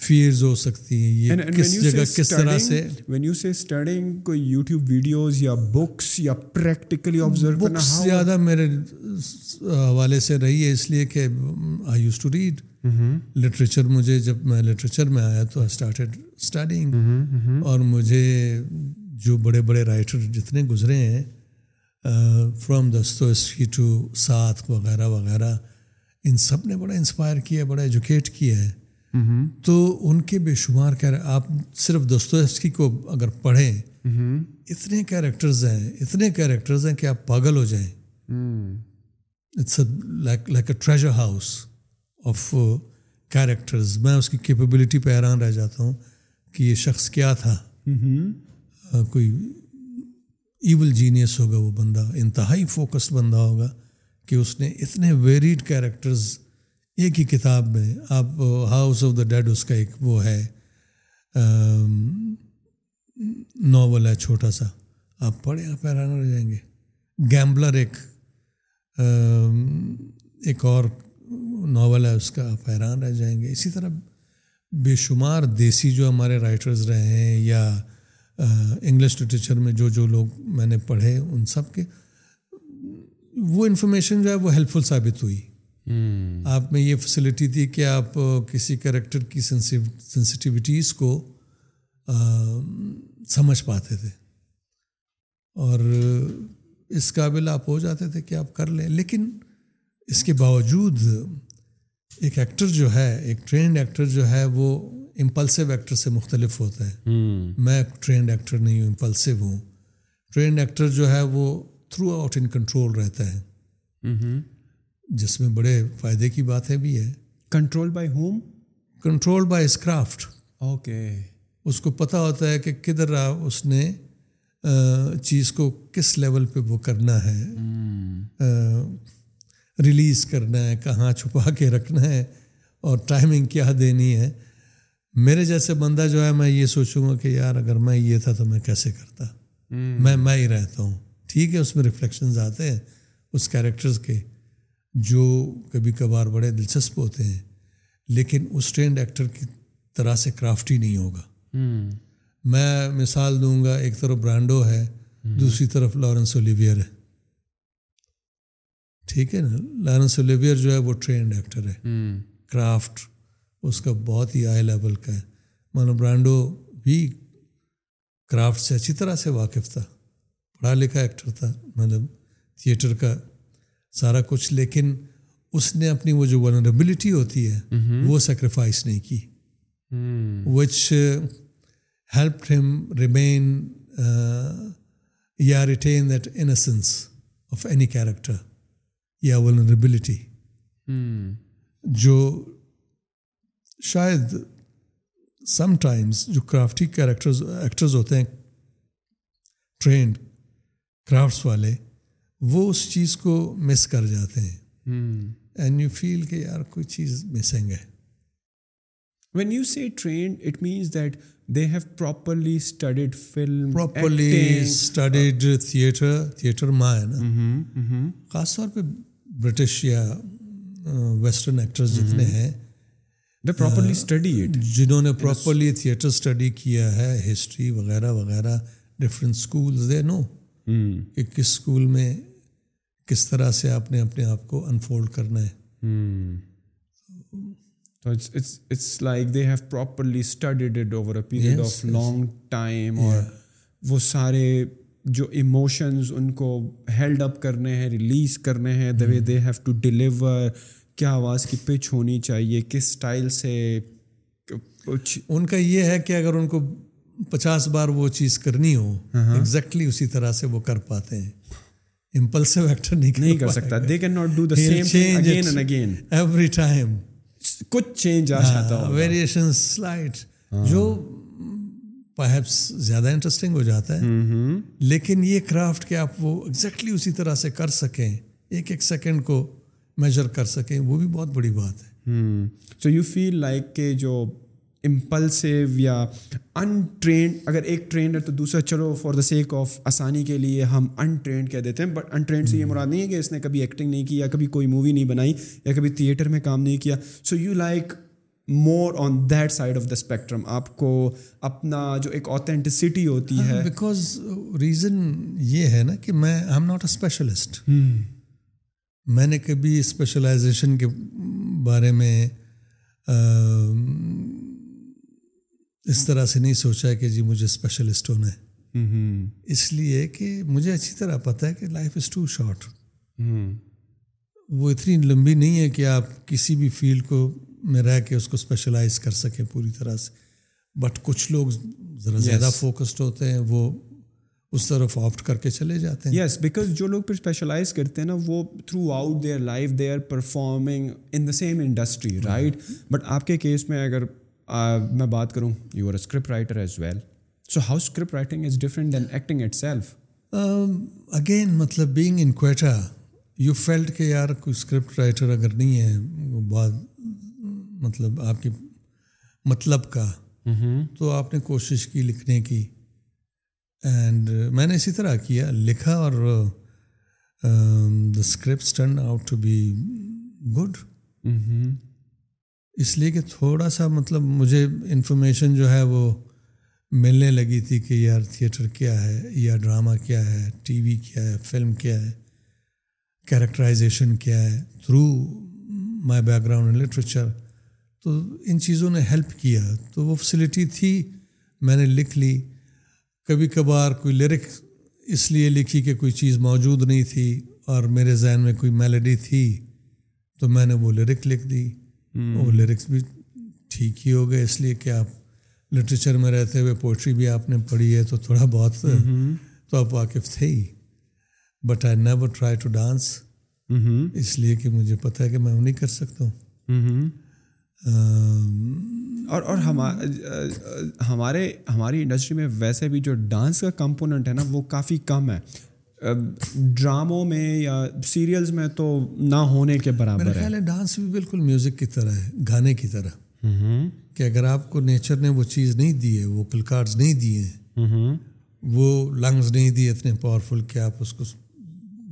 فیئرز ہو سکتی ہیں یہ کس جگہ کس طرح سے وین یو سے اسٹڈنگ کوئی یوٹیوب ویڈیوز یا بکس یا پریکٹیکلی آبزرو کرنا زیادہ میرے حوالے سے رہی ہے اس لیے کہ I used to read literature مجھے جب میں لٹریچر میں آیا تو آئی اسٹارٹیڈ اسٹڈنگ اور مجھے جو بڑے بڑے رائٹر جتنے گزرے ہیں فرام کی ٹو ساتھ وغیرہ وغیرہ ان سب نے بڑا انسپائر کیا بڑا ایجوکیٹ کیا ہے تو ان کے بے شمار آپ صرف دوست کو اگر پڑھیں اتنے کیریکٹرز ہیں اتنے کیریکٹرز ہیں کہ آپ پاگل ہو جائیں it's like like a treasure house of characters میں اس کی کیپیبلٹی پہ حیران رہ جاتا ہوں کہ یہ شخص کیا تھا کوئی ایول جینیس ہوگا وہ بندہ انتہائی فوکسڈ بندہ ہوگا کہ اس نے اتنے ویریڈ کیریکٹرز ایک ہی کتاب میں آپ ہاؤس آف دا ڈیڈ اس کا ایک وہ ہے ناول ہے چھوٹا سا آپ پڑھیں حیران رہ جائیں گے گیمبلر ایک ایک اور ناول ہے اس کا آپ حیران رہ جائیں گے اسی طرح بے شمار دیسی جو ہمارے رائٹرز رہے ہیں یا انگلش لٹریچر میں جو جو لوگ میں نے پڑھے ان سب کے وہ انفارمیشن جو ہے وہ ہیلپ فل ثابت ہوئی آپ میں یہ فیسلٹی تھی کہ آپ کسی کریکٹر کی سینسٹیوٹیز کو سمجھ پاتے تھے اور اس قابل آپ ہو جاتے تھے کہ آپ کر لیں لیکن اس کے باوجود ایک ایکٹر جو ہے ایک ٹرینڈ ایکٹر جو ہے وہ امپلسو ایکٹر سے مختلف ہوتا ہے میں ٹرینڈ ایکٹر نہیں ہوں امپلسو ہوں ٹرینڈ ایکٹر جو ہے وہ تھرو آؤٹ ان کنٹرول رہتا ہے جس میں بڑے فائدے کی باتیں بھی ہے control by home control by his craft okay اس کو پتہ ہوتا ہے کہ کدھر اس نے چیز کو کس لیول پہ وہ کرنا ہے ریلیز کرنا ہے کہاں چھپا کے رکھنا ہے اور ٹائمنگ کیا دینی ہے میرے جیسے بندہ جو ہے میں یہ سوچوں گا کہ یار اگر میں یہ تھا تو میں کیسے کرتا میں میں ہی رہتا ہوں ٹھیک ہے اس میں ریفلیکشنز آتے ہیں اس کیریکٹرز کے جو کبھی کبھار بڑے دلچسپ ہوتے ہیں لیکن اس ٹرینڈ ایکٹر کی طرح سے کرافٹ ہی نہیں ہوگا میں مثال دوں گا ایک طرف برانڈو ہے دوسری طرف لارنس اولیویئر ہے ٹھیک ہے نا لارنس اولیویئر جو ہے وہ ٹرینڈ ایکٹر ہے کرافٹ اس کا بہت ہی ہائی لیول کا ہے مانو برانڈو بھی کرافٹ سے اچھی طرح سے واقف تھا پڑھا لکھا ایکٹر تھا مطلب تھیٹر کا سارا کچھ لیکن اس نے اپنی وہ جو ونریبلٹی ہوتی ہے وہ سیکریفائس نہیں کی which help him remain or retain that innocence of any character or vulnerability جو شاید سم ٹائمز جو کرافٹی کیریکٹرز ایکٹرز ہوتے ہیں ٹرینڈ کرافٹس والے وہ اس چیز کو مس کر جاتے ہیں اینڈ یو فیل کہ یار کوئی چیز مسنگ ہے when you see trained it means that they have properly studied film properly studied theatre theatre ماں ہے نا خاص طور پہ برٹش یا ویسٹرن ایکٹرز جتنے ہیں پراپرلی اسٹڈی uh, جنہوں نے پراپرلی تھیٹر اسٹڈی کیا ہے ہسٹری وغیرہ وغیرہ ڈفرینٹ اسکولز دے نو کہ کس اسکول میں کس طرح سے آپ نے اپنے آپ کو انفولڈ کرنا ہے وہ سارے جو ایموشنز ان کو ہیلڈ اپ کرنے ہیں ریلیز کرنے ہیں the way they have to deliver کیا آواز کی پچ ہونی چاہیے کس سٹائل سے کچھ ان کا یہ ہے کہ اگر ان کو پچاس بار وہ چیز کرنی ہو ایگزیکٹلی اسی طرح سے وہ کر پاتے ہیں امپلسو ایکٹر نہیں کر سکتا they can not do the same thing again and again every time کچھ چینج آ جاتا ہے ویریشن سلائٹ جو پرہیپس زیادہ انٹرسٹنگ ہو جاتا ہے لیکن یہ کرافٹ کہ آپ وہ ایگزیکٹلی اسی طرح سے کر سکیں ایک ایک سیکنڈ کو میجر کر سکیں وہ بھی بہت بڑی بات ہے سو یو فیل لائک کہ جو امپلسو یا انٹرینڈ اگر ایک ٹرینڈ ہے تو دوسرا چلو فار دا سیک آف آسانی کے لیے ہم انٹرینڈ کہہ دیتے ہیں بٹ انٹرینڈ سے یہ مراد نہیں ہے کہ اس نے کبھی ایکٹنگ نہیں کی یا کبھی کوئی مووی نہیں بنائی یا کبھی تھیٹر میں کام نہیں کیا so you like more on that side of the spectrum آپ کو اپنا جو ایک آتھینٹسٹی ہوتی ہے بیکاز ریزن یہ ہے نا کہ میں I am not a specialist میں نے کبھی اسپیشلائزیشن کے بارے میں اس طرح سے نہیں سوچا کہ جی مجھے اسپیشلسٹ ہونا ہے اس لیے کہ مجھے اچھی طرح پتہ ہے کہ لائف از ٹو شارٹ وہ اتنی لمبی نہیں ہے کہ آپ کسی بھی فیلڈ کو میں رہ کے اس کو اسپیشلائز کر سکیں پوری طرح سے بٹ کچھ لوگ ذرا زیادہ فوکسڈ ہوتے ہیں وہ اس طرف آفٹ کر کے چلے جاتے ہیں یس بیکاز جو لوگ پھر اسپیشلائز کرتے ہیں نا وہ throughout their life they are performing in the same industry right but آپ کے کیس میں اگر میں بات کروں you are script writer as well so how script writing is different than acting itself again مطلب بینگ ان یو کہ یار کوئی اسکرپٹ رائٹر اگر نہیں ہے وہ بات مطلب آپ کے مطلب کا mm-hmm. تو آپ نے کوشش کی لکھنے کی اینڈ uh, میں نے اسی طرح کیا لکھا اور the scripts turn out to be good اس لیے کہ تھوڑا سا مطلب مجھے انفارمیشن جو ہے وہ ملنے لگی تھی کہ یار تھیٹر کیا ہے یا ڈرامہ کیا ہے ٹی وی کیا ہے فلم کیا ہے کیریکٹرائزیشن کیا ہے through my background in literature تو ان چیزوں نے ہیلپ کیا تو وہ فیسلٹی تھی میں نے لکھ لی کبھی کبھار کوئی لیرک اس لیے لکھی کہ کوئی چیز موجود نہیں تھی اور میرے ذہن میں کوئی میلڈی تھی تو میں نے وہ لیرک لکھ دی hmm. وہ لیرکس بھی ٹھیک ہی ہو گئے اس لیے کہ آپ لٹریچر میں رہتے ہوئے پوئٹری بھی آپ نے پڑھی ہے تو تھوڑا بہت hmm. تو آپ واقف تھے ہی but I never try to dance اس لیے کہ مجھے پتہ ہے کہ میں وہ نہیں کر سکتا ہوں hmm. اور اور ہما ہمارے ہماری انڈسٹری میں ویسے بھی جو ڈانس کا کمپوننٹ ہے نا وہ کافی کم ہے ڈراموں میں یا سیریلز میں تو نہ ہونے کے برابر خیال ہے ڈانس بھی بالکل میوزک کی طرح ہے گانے کی طرح کہ اگر آپ کو نیچر نے وہ چیز نہیں دی ہے وہ پلکارز نہیں دیے وہ لنگز نہیں دیے اتنے پاورفل کہ آپ اس کو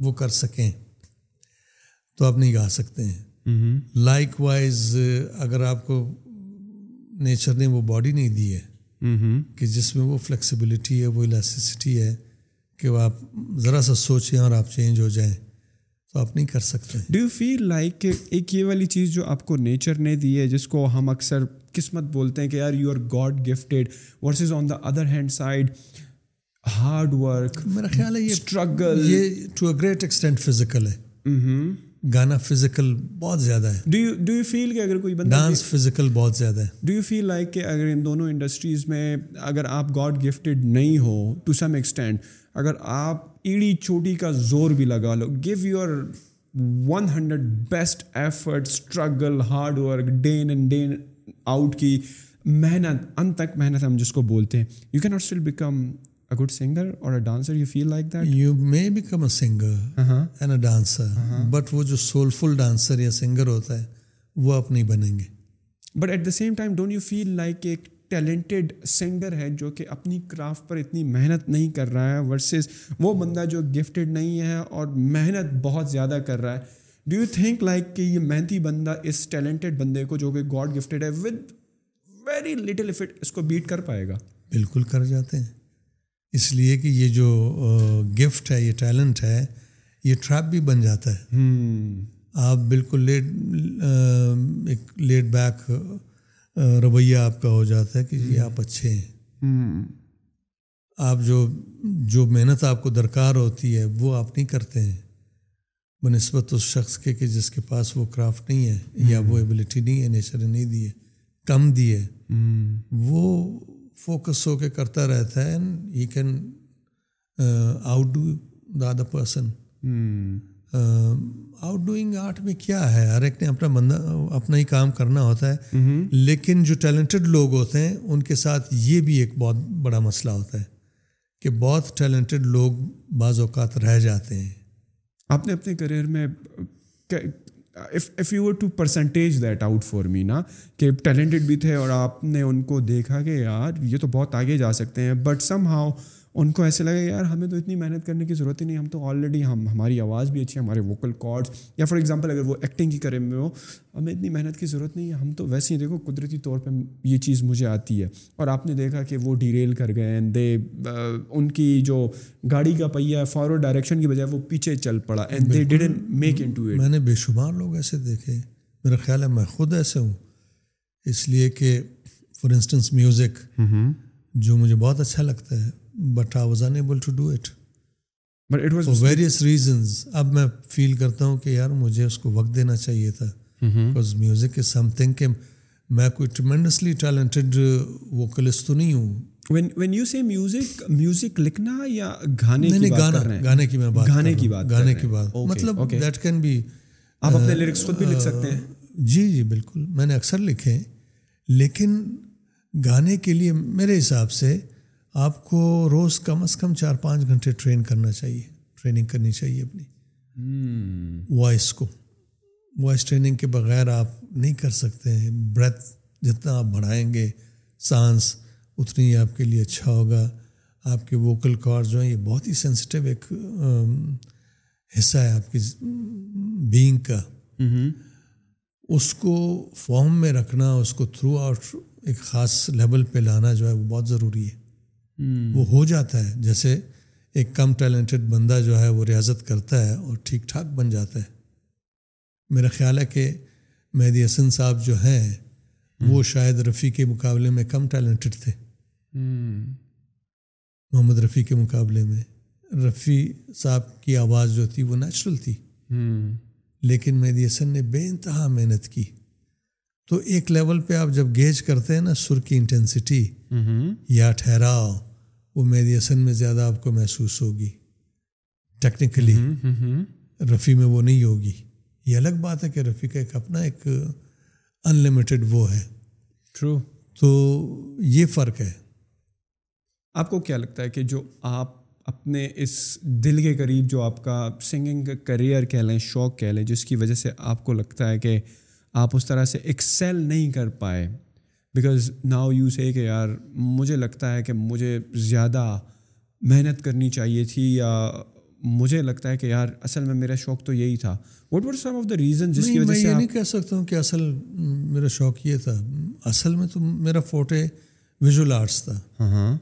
وہ کر سکیں تو آپ نہیں گا سکتے ہیں لائک mm-hmm. وائز uh, اگر آپ کو نیچر نے وہ باڈی نہیں دی ہے mm-hmm. کہ جس میں وہ فلیکسیبلٹی ہے وہ الاسٹسٹی ہے کہ وہ آپ ذرا سا سوچیں اور آپ چینج ہو جائیں تو آپ نہیں کر سکتے ڈو یو فیل لائک کہ ایک یہ والی چیز جو آپ کو نیچر نے دی ہے جس کو ہم اکثر قسمت بولتے ہیں کہ یار you are god gifted versus on the other hand side hard work میرا خیال ہے یہ اسٹرگل یہ to a great extent physical ہے mm-hmm. گانا فزیکل بہت زیادہ ہے ڈو ڈو یو فیل کہ اگر کوئی بندہ ڈانس فزیکل بہت زیادہ ہے ڈو یو فیل لائک کہ اگر ان دونوں انڈسٹریز میں اگر آپ گاڈ گفٹیڈ نہیں ہو ٹو سم ایکسٹینڈ اگر آپ ایڑی چوٹی کا زور بھی لگا لو give your one hundred best effort struggle hard work day in and day in out کی محنت ان تک محنت ہم جس کو بولتے ہیں you can out still become but uh-huh. uh-huh. وہ جو سولفل ڈانسر یا سنگر ہوتا ہے وہ آپ نہیں بنیں گے but at the same you feel like singer ہے جو کہ اپنی کرافٹ پر اتنی محنت نہیں کر رہا ہے ورسز وہ بندہ جو گفٹیڈ نہیں ہے اور محنت بہت زیادہ کر رہا ہے ڈو یو تھنک لائک کہ یہ محنتی بندہ اس ٹیلنٹڈ بندے کو جو کہ گاڈ گفٹیڈ ہے ود ویری لٹل افٹ اس کو بیٹ کر پائے گا بالکل کر جاتے ہیں اس لیے کہ یہ جو گفٹ ہے یہ ٹیلنٹ ہے یہ ٹریپ بھی بن جاتا ہے آپ بالکل لیٹ ایک لیٹ بیک رویہ آپ کا ہو جاتا ہے کہ یہ آپ اچھے ہیں آپ جو جو محنت آپ کو درکار ہوتی ہے وہ آپ نہیں کرتے ہیں بہ نسبت اس شخص کے کہ جس کے پاس وہ کرافٹ نہیں ہے یا وہ ایبلٹی نہیں ہے نیچر نہیں دیے کم دیے وہ فوکس ہو کے کرتا رہتا ہے and he can outdo the the person outdoing art میں کیا ہے ہر ایک نے اپنا بندہ اپنا ہی کام کرنا ہوتا ہے لیکن جو ٹیلنٹڈ لوگ ہوتے ہیں ان کے ساتھ یہ بھی ایک بہت بڑا مسئلہ ہوتا ہے کہ بہت ٹیلنٹڈ لوگ بعض اوقات رہ جاتے ہیں آپ نے اپنے کریئر میں if if you two percentage that out for مینا کہ ٹیلنٹڈ بھی تھے اور آپ نے ان کو دیکھا کہ یار یہ تو بہت آگے جا سکتے ہیں بٹ سم ہاؤ ان کو ایسے لگا یار ہمیں تو اتنی محنت کرنے کی ضرورت ہی نہیں ہم تو آلریڈی ہم ہماری آواز بھی اچھی ہے ہمارے ووکل کارڈس یا فار ایگزامپل اگر وہ ایکٹنگ کی کرے میں ہو ہمیں اتنی محنت کی ضرورت نہیں ہے ہم تو ویسے ہی دیکھو قدرتی طور پہ یہ چیز مجھے آتی ہے اور آپ نے دیکھا کہ وہ ڈی ریل کر گئے اینڈ دے ان کی جو گاڑی کا پہیہ فارورڈ ڈائریکشن کی بجائے وہ پیچھے چل پڑا and make in to it میں نے بے شمار لوگ ایسے دیکھے میرا خیال ہے میں خود ایسے ہوں اس لیے کہ فار انسٹنس میوزک جو مجھے بہت اچھا لگتا ہے but I was unable to do it but it was various reasons اب میں فیل کرتا ہوں کہ یار مجھے اس کو وقت دینا چاہیے تھا because music is something کہ میں کوئی ٹریمنڈسلی ٹیلنٹڈ ووکلسٹ تو نہیں ہوں when when you see music music لکھنا یا گانے کی بات گانا گانے کی میں بات گانے کی بات گانے کی بات مطلب دیٹ کین بی آپ اپنے لیرکس uh, خود بھی لکھ سکتے ہیں uh, جی جی بالکل میں نے اکثر لکھے لیکن گانے کے لیے میرے حساب سے آپ کو روز کم از کم چار پانچ گھنٹے ٹرین کرنا چاہیے ٹریننگ کرنی چاہیے اپنی وائس کو وائس ٹریننگ کے بغیر آپ نہیں کر سکتے ہیں بریتھ جتنا آپ بڑھائیں گے سانس اتنی ہی آپ کے لیے اچھا ہوگا آپ کے ووکل کار جو ہیں یہ بہت ہی سینسٹیو ایک حصہ ہے آپ کی بینگ کا اس کو فارم میں رکھنا اس کو تھرو آؤٹ ایک خاص لیول پہ لانا جو ہے وہ بہت ضروری ہے وہ ہو جاتا ہے جیسے ایک کم ٹیلنٹڈ بندہ جو ہے وہ ریاضت کرتا ہے اور ٹھیک ٹھاک بن جاتا ہے میرا خیال ہے کہ مہدی حسن صاحب جو ہیں وہ شاید رفیع کے مقابلے میں کم ٹیلنٹڈ تھے محمد رفیع کے مقابلے میں رفیع صاحب کی آواز جو تھی وہ نیچرل تھی لیکن مہدی حسن نے بے انتہا محنت کی تو ایک لیول پہ آپ جب گیج کرتے ہیں نا سر کی انٹینسٹی یا ٹھہراؤ وہ میری میں زیادہ آپ کو محسوس ہوگی ٹیکنیکلی رفی میں وہ نہیں ہوگی یہ الگ بات ہے کہ رفیع کا ایک اپنا ایک ان لمیٹڈ وہ ہے ٹرو تو یہ فرق ہے آپ کو کیا لگتا ہے کہ جو آپ اپنے اس دل کے قریب جو آپ کا سنگنگ کریئر کہہ لیں شوق کہہ لیں جس کی وجہ سے آپ کو لگتا ہے کہ آپ اس طرح سے ایکسیل نہیں کر پائے بیکاز ناؤ یو سے کہ یار مجھے لگتا ہے کہ مجھے زیادہ محنت کرنی چاہیے تھی یا مجھے لگتا ہے کہ یار اصل میں میرا شوق تو یہی تھا what what some of the reason جس کی وجہ سے میں کہہ سکتا ہوں کہ اصل میرا شوق یہ تھا اصل میں تو میرا فوٹے ویژول آرٹس تھا ہاں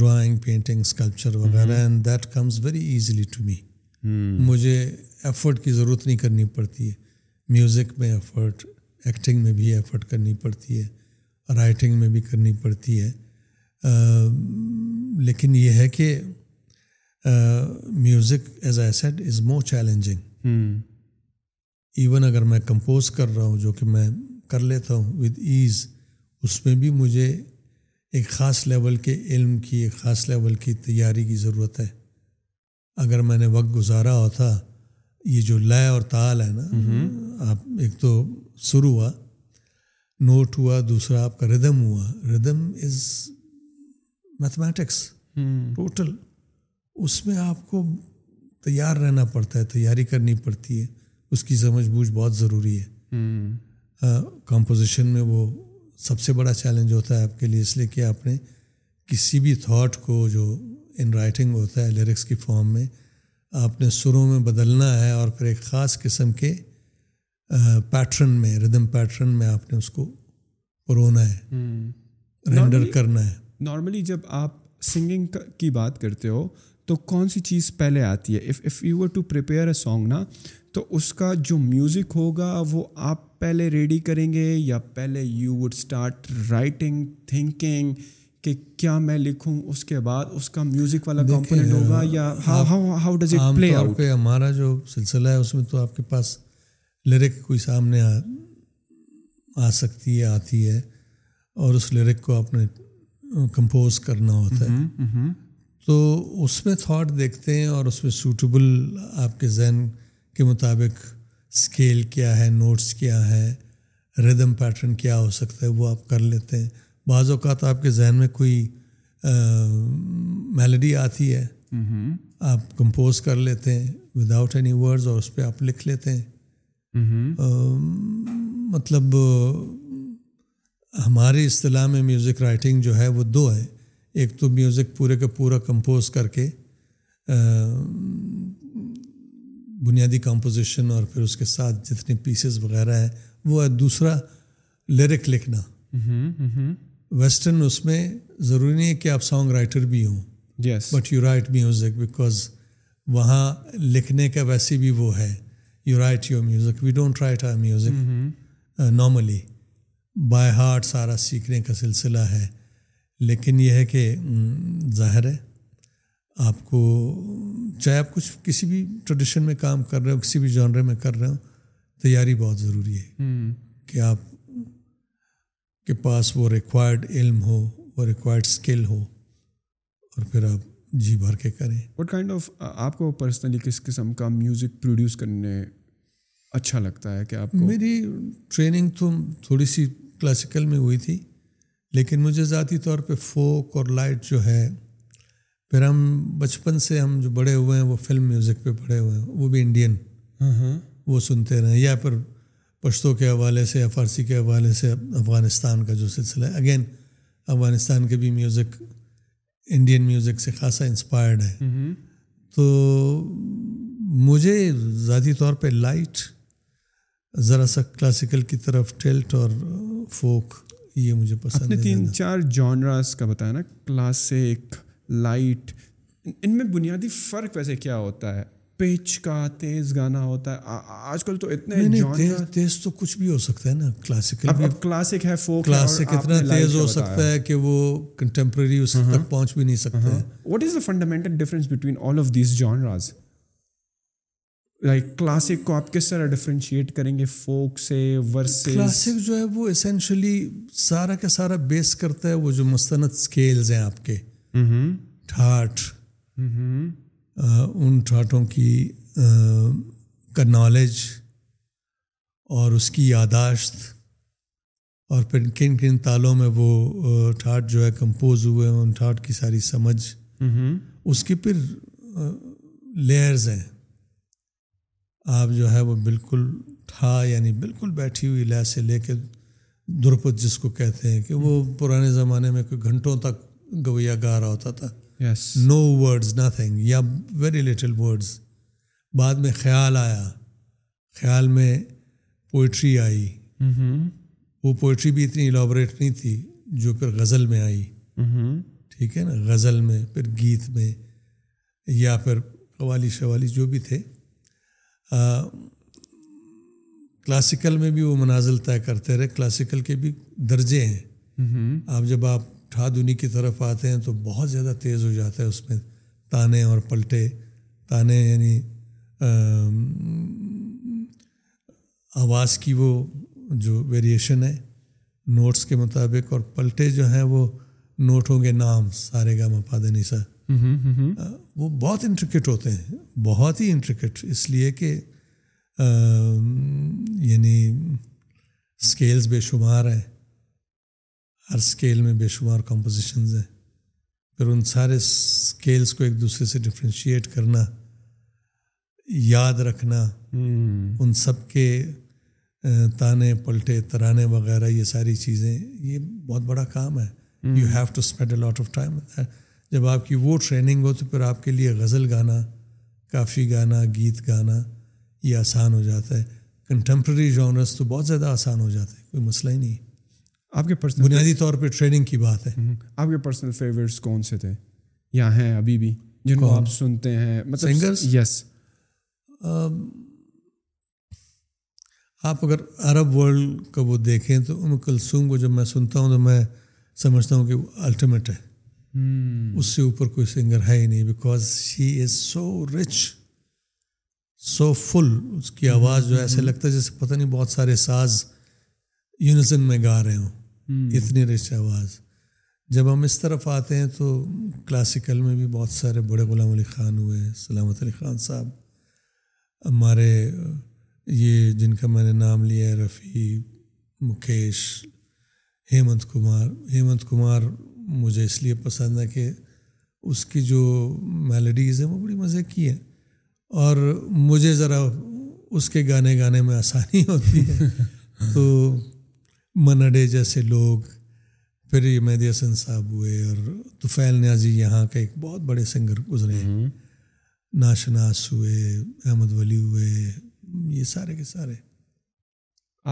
ڈرائنگ پینٹنگ اسکلپچر وغیرہ and that comes very easily to me مجھے ایفرٹ کی ضرورت نہیں کرنی پڑتی ہے میوزک میں ایفرٹ ایکٹنگ میں بھی ایفرٹ کرنی پڑتی ہے رائٹنگ میں بھی کرنی پڑتی ہے لیکن یہ ہے کہ music as a set is more challenging even اگر میں کمپوز کر رہا ہوں جو کہ میں کر لیتا ہوں ود ایز اس میں بھی مجھے ایک خاص لیول کے علم کی ایک خاص لیول کی تیاری کی ضرورت ہے اگر میں نے وقت گزارا ہوتا یہ جو لے اور تال ہے نا آپ ایک تو سر ہوا نوٹ ہوا دوسرا آپ کا ردم ہوا ردم از میتھمیٹکس ٹوٹل اس میں آپ کو تیار رہنا پڑتا ہے تیاری کرنی پڑتی ہے اس کی سمجھ بوجھ بہت ضروری ہے کمپوزیشن میں وہ سب سے بڑا چیلنج ہوتا ہے آپ کے لیے اس لیے کہ آپ نے کسی بھی تھاٹ کو جو ان رائٹنگ ہوتا ہے لیرکس کی فارم میں آپ نے سروں میں بدلنا ہے اور پھر ایک خاص قسم کے پیٹرن میں ردم پیٹرن میں آپ نے اس کو پرونا ہے رینڈر کرنا ہے نارملی جب آپ سنگنگ کی بات کرتے ہو تو کون سی چیز پہلے آتی ہے if if you were to prepare a song نا تو اس کا جو میوزک ہوگا وہ آپ پہلے ریڈی کریں گے یا پہلے you would start writing thinking کہ کیا میں لکھوں اس کے بعد اس کا میوزک والا کمپوننٹ ہوگا یا how does it play out پہ ہمارا جو سلسلہ ہے اس میں تو آپ کے پاس لیرک کوئی سامنے آ سکتی ہے آتی ہے اور اس لیرک کو آپ نے کمپوز کرنا ہوتا ہے تو اس میں تھاٹ دیکھتے ہیں اور اس میں سوٹیبل آپ کے ذہن کے مطابق اسکیل کیا ہے نوٹس کیا ہے ردم پیٹرن کیا ہو سکتا ہے وہ آپ کر لیتے ہیں بعض اوقات آپ کے ذہن میں کوئی میلڈی آتی ہے آپ کمپوز کر لیتے ہیں وداؤٹ اینی ورڈز اور اس پہ آپ لکھ لیتے ہیں مطلب ہماری اصطلاح میں میوزک رائٹنگ جو ہے وہ دو ہے ایک تو میوزک پورے کا پورا کمپوز کر کے بنیادی کمپوزیشن اور پھر اس کے ساتھ جتنے پیسز وغیرہ ہیں وہ ہے دوسرا لیرک لکھنا ویسٹرن اس میں ضروری نہیں ہے کہ آپ سانگ رائٹر بھی ہوں yes but you write music because وہاں لکھنے کا ویسے بھی وہ ہے you write your music we don't write our music normally by heart سارا سیکھنے کا سلسلہ ہے لیکن یہ ہے کہ ظاہر ہے آپ کو چاہے آپ کچھ کسی بھی ٹریڈیشن میں کام کر رہے ہو کسی بھی جانرے میں کر رہے ہو تیاری بہت ضروری ہے mm-hmm. کہ آپ کے پاس وہ ریکوائرڈ علم ہو وہ ریکوائرڈ اسکل ہو اور پھر آپ جی بھر کے کریں وٹ کائنڈ آف آپ کو پرسنلی کس قسم کا میوزک پروڈیوس کرنے اچھا لگتا ہے کہ آپ میری ٹریننگ تو تھوڑی سی کلاسیکل میں ہوئی تھی لیکن مجھے ذاتی طور پہ فوک اور لائٹ جو ہے پھر ہم بچپن سے ہم جو بڑے ہوئے ہیں وہ فلم میوزک پہ پڑھے ہوئے ہیں وہ بھی انڈین ہاں، ہاں۔ وہ سنتے ہیں یا پھر پشتوں کے حوالے سے یا فارسی کے حوالے سے افغانستان کا جو سلسلہ ہے اگین افغانستان کے بھی میوزک انڈین میوزک سے خاصا انسپائرڈ ہے تو مجھے ذاتی طور پہ لائٹ ذرا سا کلاسیکل کی طرف ٹیلٹ اور فوک یہ مجھے پسند ہے تین چار جانراز کا بتایا نا کلاسک لائٹ ان میں بنیادی فرق ویسے کیا ہوتا ہے پچ کا تیز گانا ہوتا ہے آج کل تو اتنے تیز تو کچھ بھی ہو سکتا ہے نا کلاسیکل کلاسک ہے فوک کلاسک اتنا تیز ہو سکتا ہے کہ وہ کنٹمپرری اس ہاں۔ تک پہنچ بھی نہیں سکتا what is the fundamental difference between all of these genres like classic کو آپ کس طرح ڈفرینشیٹ کریں گے فوک سے ورس کلاسک جو ہے وہ اسینشلی سارا کا سارا بیس کرتا ہے وہ جو مستند اسکیلز ہیں آپ کے ٹھاٹ ان ٹھاٹوں کی کا نالج اور اس کی یاداشت اور پھر کن کن تالوں میں وہ ٹھاٹ جو ہے کمپوز ہوئے ہیں ان ٹھاٹ کی ساری سمجھ اس کی پھر لیئرز ہیں آپ جو ہے وہ بالکل ٹھا یعنی بالکل بیٹھی ہوئی لہ سے لے کے درپت جس کو کہتے ہیں کہ وہ پرانے زمانے میں کوئی گھنٹوں تک گویا گا رہا ہوتا تھا یس نو ورڈز نتھنگ یا ویری لٹل ورڈز بعد میں خیال آیا خیال میں پوئٹری آئی mm-hmm. وہ پوئٹری بھی اتنی الابوریٹ نہیں تھی جو پھر غزل میں آئی mm-hmm. ٹھیک ہے نا غزل میں پھر گیت میں یا پھر قوالی شوالی جو بھی تھے کلاسیکل میں بھی وہ منازل طے کرتے رہے کلاسیکل کے بھی درجے ہیں mm-hmm. آپ جب آپ اٹھا دنی کی طرف آتے ہیں تو بہت زیادہ تیز ہو جاتا ہے اس میں تانے اور پلٹے تانے یعنی آواز کی وہ جو ویریشن ہے نوٹس کے مطابق اور پلٹے جو ہیں وہ نوٹ ہوں گے نام سارے گا مپاد نسا وہ بہت انٹرکٹ ہوتے ہیں بہت ہی انٹرکٹ اس لیے کہ یعنی اسکیلز بے شمار ہیں ہر اسکیل میں بے شمار کمپوزیشنز ہیں پھر ان سارے اسکیلس کو ایک دوسرے سے ڈفرینشیٹ کرنا یاد رکھنا hmm. ان سب کے تانے پلٹے ترانے وغیرہ یہ ساری چیزیں یہ بہت بڑا کام ہے you have to spend a lot of time جب آپ کی وہ ٹریننگ ہو تو پھر آپ کے لیے غزل گانا کافی گانا گیت گانا یہ آسان ہو جاتا ہے کنٹمپرری جانرس تو بہت زیادہ آسان ہو جاتے ہیں کوئی مسئلہ ہی نہیں ہے آپ کے پرسنل بنیادی طور پہ ٹریننگ کی بات ہے آپ کے پرسنل کون سے تھے یا ہیں ابھی بھی جن کو آپ سنتے ہیں یس مطلب آپ اگر عرب ورلڈ کا وہ دیکھیں تو ام کلسوم کو جب میں سنتا ہوں تو میں سمجھتا ہوں کہ وہ الٹیمیٹ ہے اس سے اوپر کوئی سنگر ہے ہی نہیں because she is so so rich full اس کی آواز جو ایسے لگتا ہے جیسے پتہ نہیں بہت سارے ساز یونیزن میں گا رہے ہوں اتنی رچ آواز جب ہم اس طرف آتے ہیں تو کلاسیکل میں بھی بہت سارے بڑے غلام علی خان ہوئے ہیں سلامت علی خان صاحب ہمارے یہ جن کا میں نے نام لیا ہے رفیع مکیش ہیمنت کمار ہیمنت کمار مجھے اس لیے پسند ہے کہ اس کی جو میلڈیز ہیں وہ بڑی مزے کی ہیں اور مجھے ذرا اس کے گانے گانے میں آسانی ہوتی ہے تو منڈے جیسے لوگ پھر یہ مہدی حسن صاحب ہوئے اور طفیل نیازی یہاں کے ایک بہت بڑے سنگر گزرے ہیں ناشناس ہوئے احمد ولی ہوئے یہ سارے کے سارے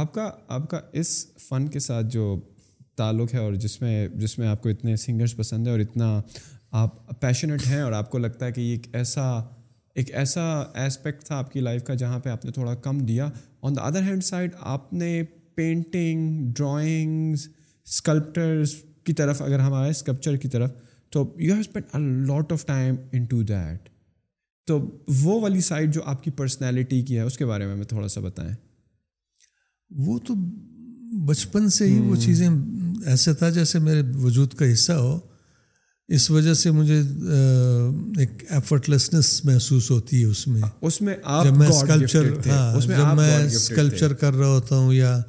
آپ کا آپ کا اس فن کے ساتھ جو تعلق ہے اور جس میں جس میں آپ کو اتنے سنگرس پسند ہیں اور اتنا آپ پیشنیٹ ہیں اور آپ کو لگتا ہے کہ یہ ایک ایسا ایک ایسا اسپیکٹ تھا آپ کی لائف کا جہاں پہ آپ نے تھوڑا کم دیا on the other hand side آپ نے پینٹنگ ڈرائنگس اسکلپٹرس کی طرف اگر آئے اسکلپچر کی طرف تو you have spend a lot of time in to that تو وہ والی سائڈ جو آپ کی پرسنالٹی کی ہے اس کے بارے میں تھوڑا سا بتائیں وہ تو بچپن سے ہی وہ hmm. چیزیں ایسا تھا جیسے میرے وجود کا حصہ ہو اس وجہ سے مجھے ایک لیسنس محسوس ہوتی ہے اس میں اس میں جب میں ہاں، اسکلپچر کر رہا ہوتا ہوں یا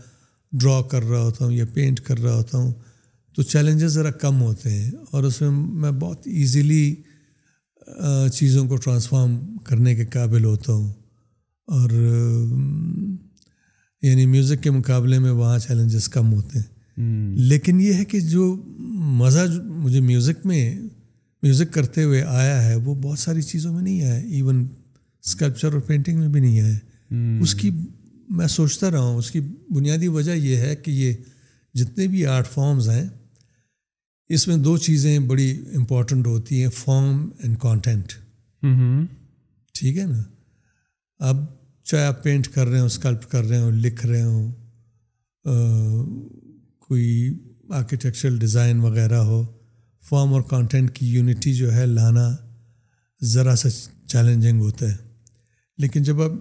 ڈرا کر رہا ہوتا ہوں یا پینٹ کر رہا ہوتا ہوں تو چیلنجز ذرا کم ہوتے ہیں اور اس میں میں بہت ایزیلی چیزوں کو ٹرانسفارم کرنے کے قابل ہوتا ہوں اور یعنی میوزک کے مقابلے میں وہاں چیلنجز کم ہوتے ہیں لیکن یہ ہے کہ جو مزہ مجھے میوزک میں میوزک کرتے ہوئے آیا ہے وہ بہت ساری چیزوں میں نہیں آیا ایون اسکلپچر اور پینٹنگ میں بھی نہیں آیا اس کی میں سوچتا رہا ہوں اس کی بنیادی وجہ یہ ہے کہ یہ جتنے بھی آرٹ فارمز ہیں اس میں دو چیزیں بڑی امپورٹنٹ ہوتی ہیں فارم اینڈ کانٹینٹ ٹھیک ہے نا اب چاہے آپ پینٹ کر رہے ہوں اسکلپ کر رہے ہوں لکھ رہے ہوں کوئی آرکیٹیکچرل ڈیزائن وغیرہ ہو فارم اور کانٹینٹ کی یونٹی جو ہے لانا ذرا سا چیلنجنگ ہوتا ہے لیکن جب آپ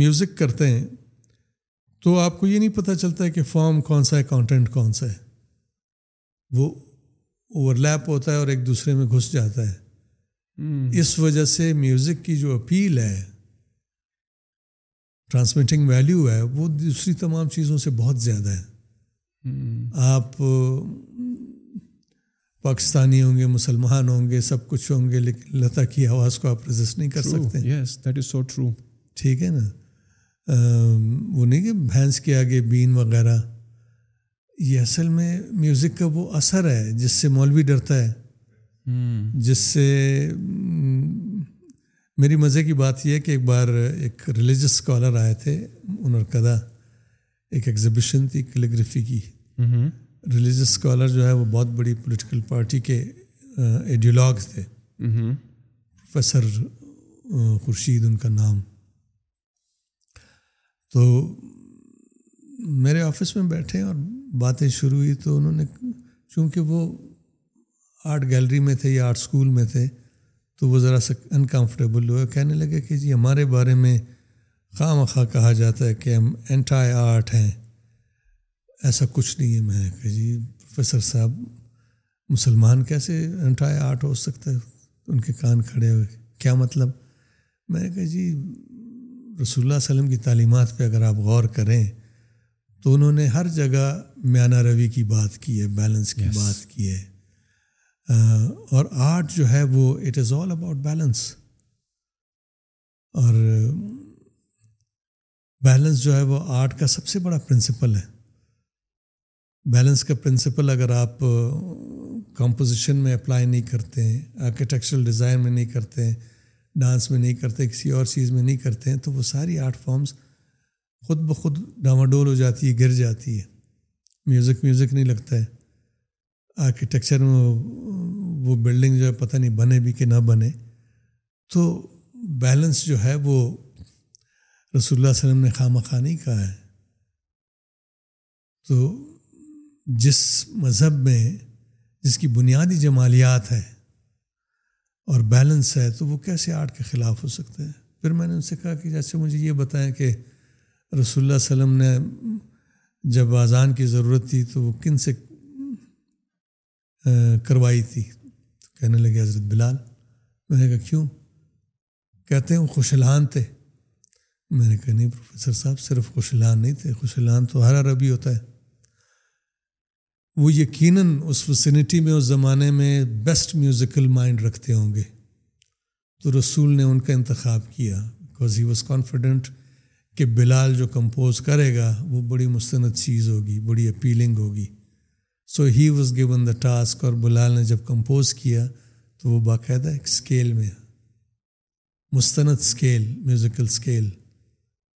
میوزک کرتے ہیں تو آپ کو یہ نہیں پتہ چلتا ہے کہ فارم کون سا ہے کانٹینٹ کون سا ہے وہ اوورلیپ ہوتا ہے اور ایک دوسرے میں گھس جاتا ہے اس وجہ سے میوزک کی جو اپیل ہے ٹرانسمیٹنگ ویلیو ہے وہ دوسری تمام چیزوں سے بہت زیادہ ہے آپ پاکستانی ہوں گے مسلمان ہوں گے سب کچھ ہوں گے لیکن لتا کی آواز کو آپ رزسٹ نہیں کر سکتے ٹھیک ہے نا وہ نہیں کہ بھینس کے آگے بین وغیرہ یہ اصل میں میوزک کا وہ اثر ہے جس سے مولوی ڈرتا ہے جس سے میری مزے کی بات یہ ہے کہ ایک بار ایک ریلیجس اسکالر آئے تھے اُنرکدا ایک ایگزیبیشن تھی کیلیگرافی کی ریلیجس اسکالر جو ہے وہ بہت بڑی پولیٹیکل پارٹی کے ایڈیولاگ تھے پروفیسر خورشید ان کا نام تو میرے آفس میں بیٹھے اور باتیں شروع ہوئی تو انہوں نے چونکہ وہ آرٹ گیلری میں تھے یا آرٹ اسکول میں تھے تو وہ ذرا سا انکمفرٹیبل ہوئے کہنے لگے کہ جی ہمارے بارے میں خواہ مخواہ کہا جاتا ہے کہ ہم اینٹائی آرٹ ہیں ایسا کچھ نہیں ہے میں کہ جی پروفیسر صاحب مسلمان کیسے اینٹائی آرٹ ہو سکتا ہے ان کے کان کھڑے ہوئے کیا مطلب میں نے کہا جی رسول اللہ علیہ وسلم کی تعلیمات پہ اگر آپ غور کریں تو انہوں نے ہر جگہ میانہ روی کی بات کی ہے بیلنس کی yes. بات کی ہے اور آرٹ جو ہے وہ it is all about balance اور بیلنس جو ہے وہ آرٹ کا سب سے بڑا پرنسپل ہے بیلنس کا پرنسپل اگر آپ کمپوزیشن میں اپلائی نہیں کرتے ہیں آرکیٹیکچرل ڈیزائن میں نہیں کرتے ہیں ڈانس میں نہیں کرتے کسی اور چیز میں نہیں کرتے ہیں تو وہ ساری آرٹ فارمز خود بخود ڈاماڈول ہو جاتی ہے گر جاتی ہے میوزک میوزک نہیں لگتا ہے آرکیٹیکچر میں وہ بلڈنگ جو ہے پتہ نہیں بنے بھی کہ نہ بنے تو بیلنس جو ہے وہ رسول اللہ علیہ وسلم نے خواہ مان کہا ہے تو جس مذہب میں جس کی بنیادی جمالیات ہے اور بیلنس ہے تو وہ کیسے آرٹ کے خلاف ہو سکتے ہیں پھر میں نے ان سے کہا کہ جیسے مجھے یہ بتائیں کہ رسول اللہ علیہ وسلم نے جب آزان کی ضرورت تھی تو وہ کن سے کروائی تھی تو کہنے لگے حضرت بلال میں نے کہا کیوں کہتے ہیں وہ خوشلحان تھے میں نے کہا نہیں پروفیسر صاحب صرف خوشلحان نہیں تھے خوشلحان تو ہر عربی ہوتا ہے وہ یقیناً اس وسینٹی میں اس زمانے میں بیسٹ میوزیکل مائنڈ رکھتے ہوں گے تو رسول نے ان کا انتخاب کیا بکاز ہی واز کانفیڈنٹ کہ بلال جو کمپوز کرے گا وہ بڑی مستند چیز ہوگی بڑی اپیلنگ ہوگی so he was given the task اور بلال نے جب کمپوز کیا تو وہ باقاعدہ ایک اسکیل میں مستند اسکیل میوزیکل اسکیل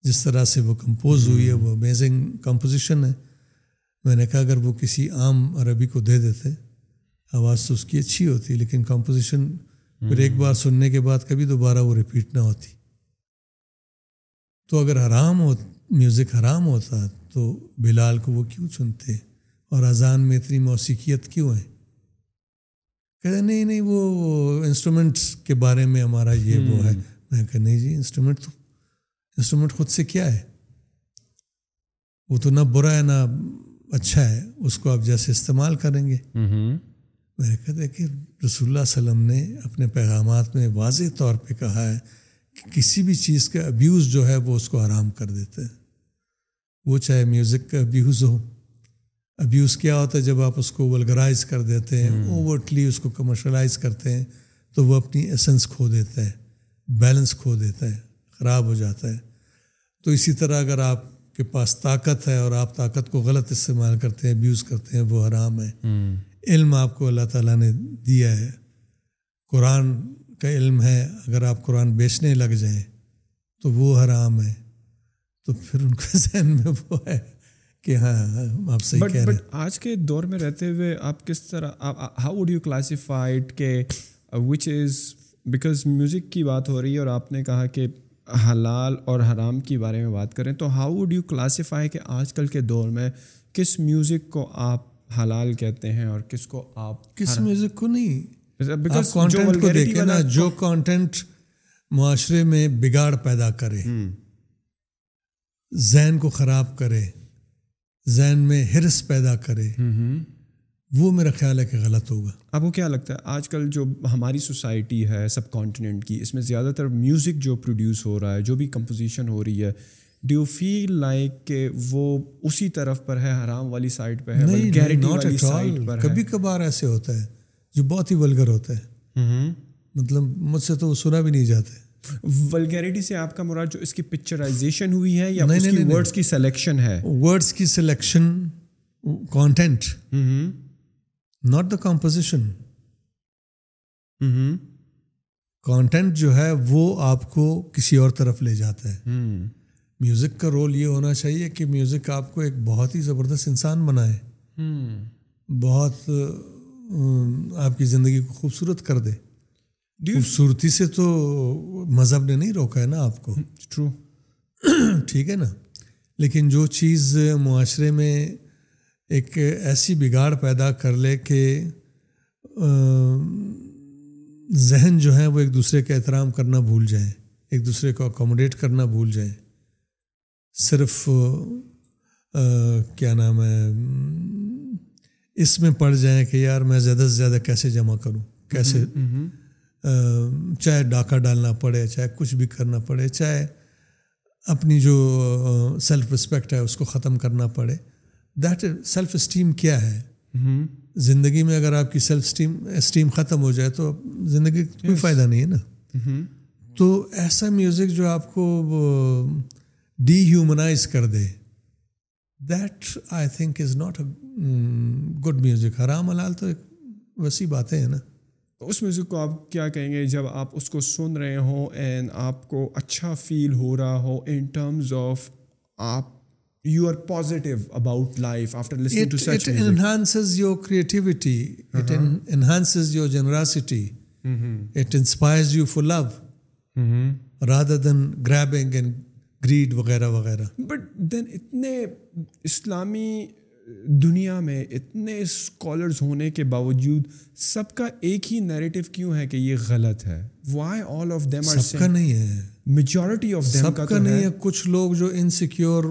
جس طرح سے وہ کمپوز ہوئی ہے وہ امیزنگ کمپوزیشن ہے میں نے کہا اگر وہ کسی عام عربی کو دے دیتے آواز تو اس کی اچھی ہوتی لیکن کمپوزیشن پھر ایک بار سننے کے بعد کبھی دوبارہ وہ ریپیٹ نہ ہوتی تو اگر حرام ہو میوزک حرام ہوتا تو بلال کو وہ کیوں سنتے اور اذان میں اتنی موسیقیت کیوں ہے کہ نہیں نہیں وہ انسٹرومنٹس کے بارے میں ہمارا یہ وہ ہے میں کہا نہیں جی انسٹرومنٹ تو انسٹرومنٹ خود سے کیا ہے وہ تو نہ برا ہے نہ اچھا ہے اس کو آپ جیسے استعمال کریں گے میں نے کہا دیکھیں رسول اللہ وسلم نے اپنے پیغامات میں واضح طور پہ کہا ہے کہ کسی بھی چیز کا ابیوز جو ہے وہ اس کو آرام کر دیتا ہے وہ چاہے میوزک کا ابیوز ہو ابیوز کیا ہوتا ہے جب آپ اس کو ولگرائز کر دیتے ہیں اوورٹلی اس کو کمرشلائز کرتے ہیں تو وہ اپنی ایسنس کھو دیتا ہے بیلنس کھو دیتا ہے خراب ہو جاتا ہے تو اسی طرح اگر آپ کے پاس طاقت ہے اور آپ طاقت کو غلط استعمال کرتے ہیں ابیوز کرتے ہیں وہ حرام ہے علم آپ کو اللہ تعالیٰ نے دیا ہے قرآن کا علم ہے اگر آپ قرآن بیچنے لگ جائیں تو وہ حرام ہے تو پھر ان کے ذہن میں وہ ہے کہ ہاں آپ صحیح کہہ رہے ہیں آج کے دور میں رہتے ہوئے آپ کس طرح ہاؤ وڈ یو کلاسیفائڈ کہ وچ از بیکاز میوزک کی بات ہو رہی ہے اور آپ نے کہا کہ حلال اور حرام کی بارے میں بات کریں تو ہاؤ وڈ یو کلاسیفائی کہ آج کل کے دور میں کس میوزک کو آپ حلال کہتے ہیں اور کس کو آپ کس میوزک کو نہیں کانٹینٹ کو دیکھیں نا جو کانٹینٹ معاشرے میں بگاڑ پیدا کرے ذہن کو خراب کرے ذہن میں ہرس پیدا کرے وہ میرا خیال ہے کہ غلط ہوگا آپ کو کیا لگتا ہے آج کل جو ہماری سوسائٹی ہے سب کانٹیننٹ کی اس میں زیادہ تر میوزک جو پروڈیوس ہو رہا ہے جو بھی کمپوزیشن ہو رہی ہے ڈیو فیل لائک کہ وہ اسی طرف پر ہے حرام والی سائڈ پہ ہے کبھی کبھار ایسے ہوتا ہے جو بہت ہی ولگر ہوتا ہے مطلب مجھ سے تو وہ سنا بھی نہیں جاتے ولگیریٹی سے آپ کا مراد جو اس کی پکچرائزیشن ہوئی ہے یا کی سلیکشن ہے کی selection content not the composition content جو ہے وہ آپ کو کسی اور طرف لے جاتا ہے میوزک hmm. کا رول یہ ہونا چاہیے کہ میوزک آپ کو ایک بہت ہی زبردست انسان بنائے hmm. بہت آپ کی زندگی کو خوبصورت کر دے خوبصورتی سے تو مذہب نے نہیں روکا ہے نا آپ کو ٹرو hmm. ٹھیک ہے نا لیکن جو چیز معاشرے میں ایک ایسی بگاڑ پیدا کر لے کہ ذہن جو ہیں وہ ایک دوسرے کا احترام کرنا بھول جائیں ایک دوسرے کو اکوموڈیٹ کرنا بھول جائیں صرف کیا نام ہے اس میں پڑ جائیں کہ یار میں زیادہ سے زیادہ کیسے جمع کروں کیسے چاہے ڈاکہ ڈالنا پڑے چاہے کچھ بھی کرنا پڑے چاہے اپنی جو سیلف رسپیکٹ ہے اس کو ختم کرنا پڑے دیٹ سیلف اسٹیم کیا ہے زندگی میں اگر آپ کی سیلف اسٹیم اسٹیم ختم ہو جائے تو زندگی کوئی فائدہ نہیں ہے نا mm-hmm. تو ایسا میوزک جو آپ کو ڈی ہیومنائز کر دے that I think is not a good music حرام حلال تو ایک وسیع باتیں ہیں نا اس میوزک کو آپ کیا کہیں گے جب آپ اس کو سن رہے ہوں اینڈ آپ کو اچھا فیل ہو رہا ہو ان ٹرمز آف آپ وغیرہ وغیرہ بٹ دین اتنے اسلامی دنیا میں اتنے اسکالرز ہونے کے باوجود سب کا ایک ہی نیریٹو کیوں ہے کہ یہ غلط ہے وائی آل آف دیم سب کا نہیں ہے میجورٹی آف دم کا نہیں ہے کچھ لوگ جو انسیکیور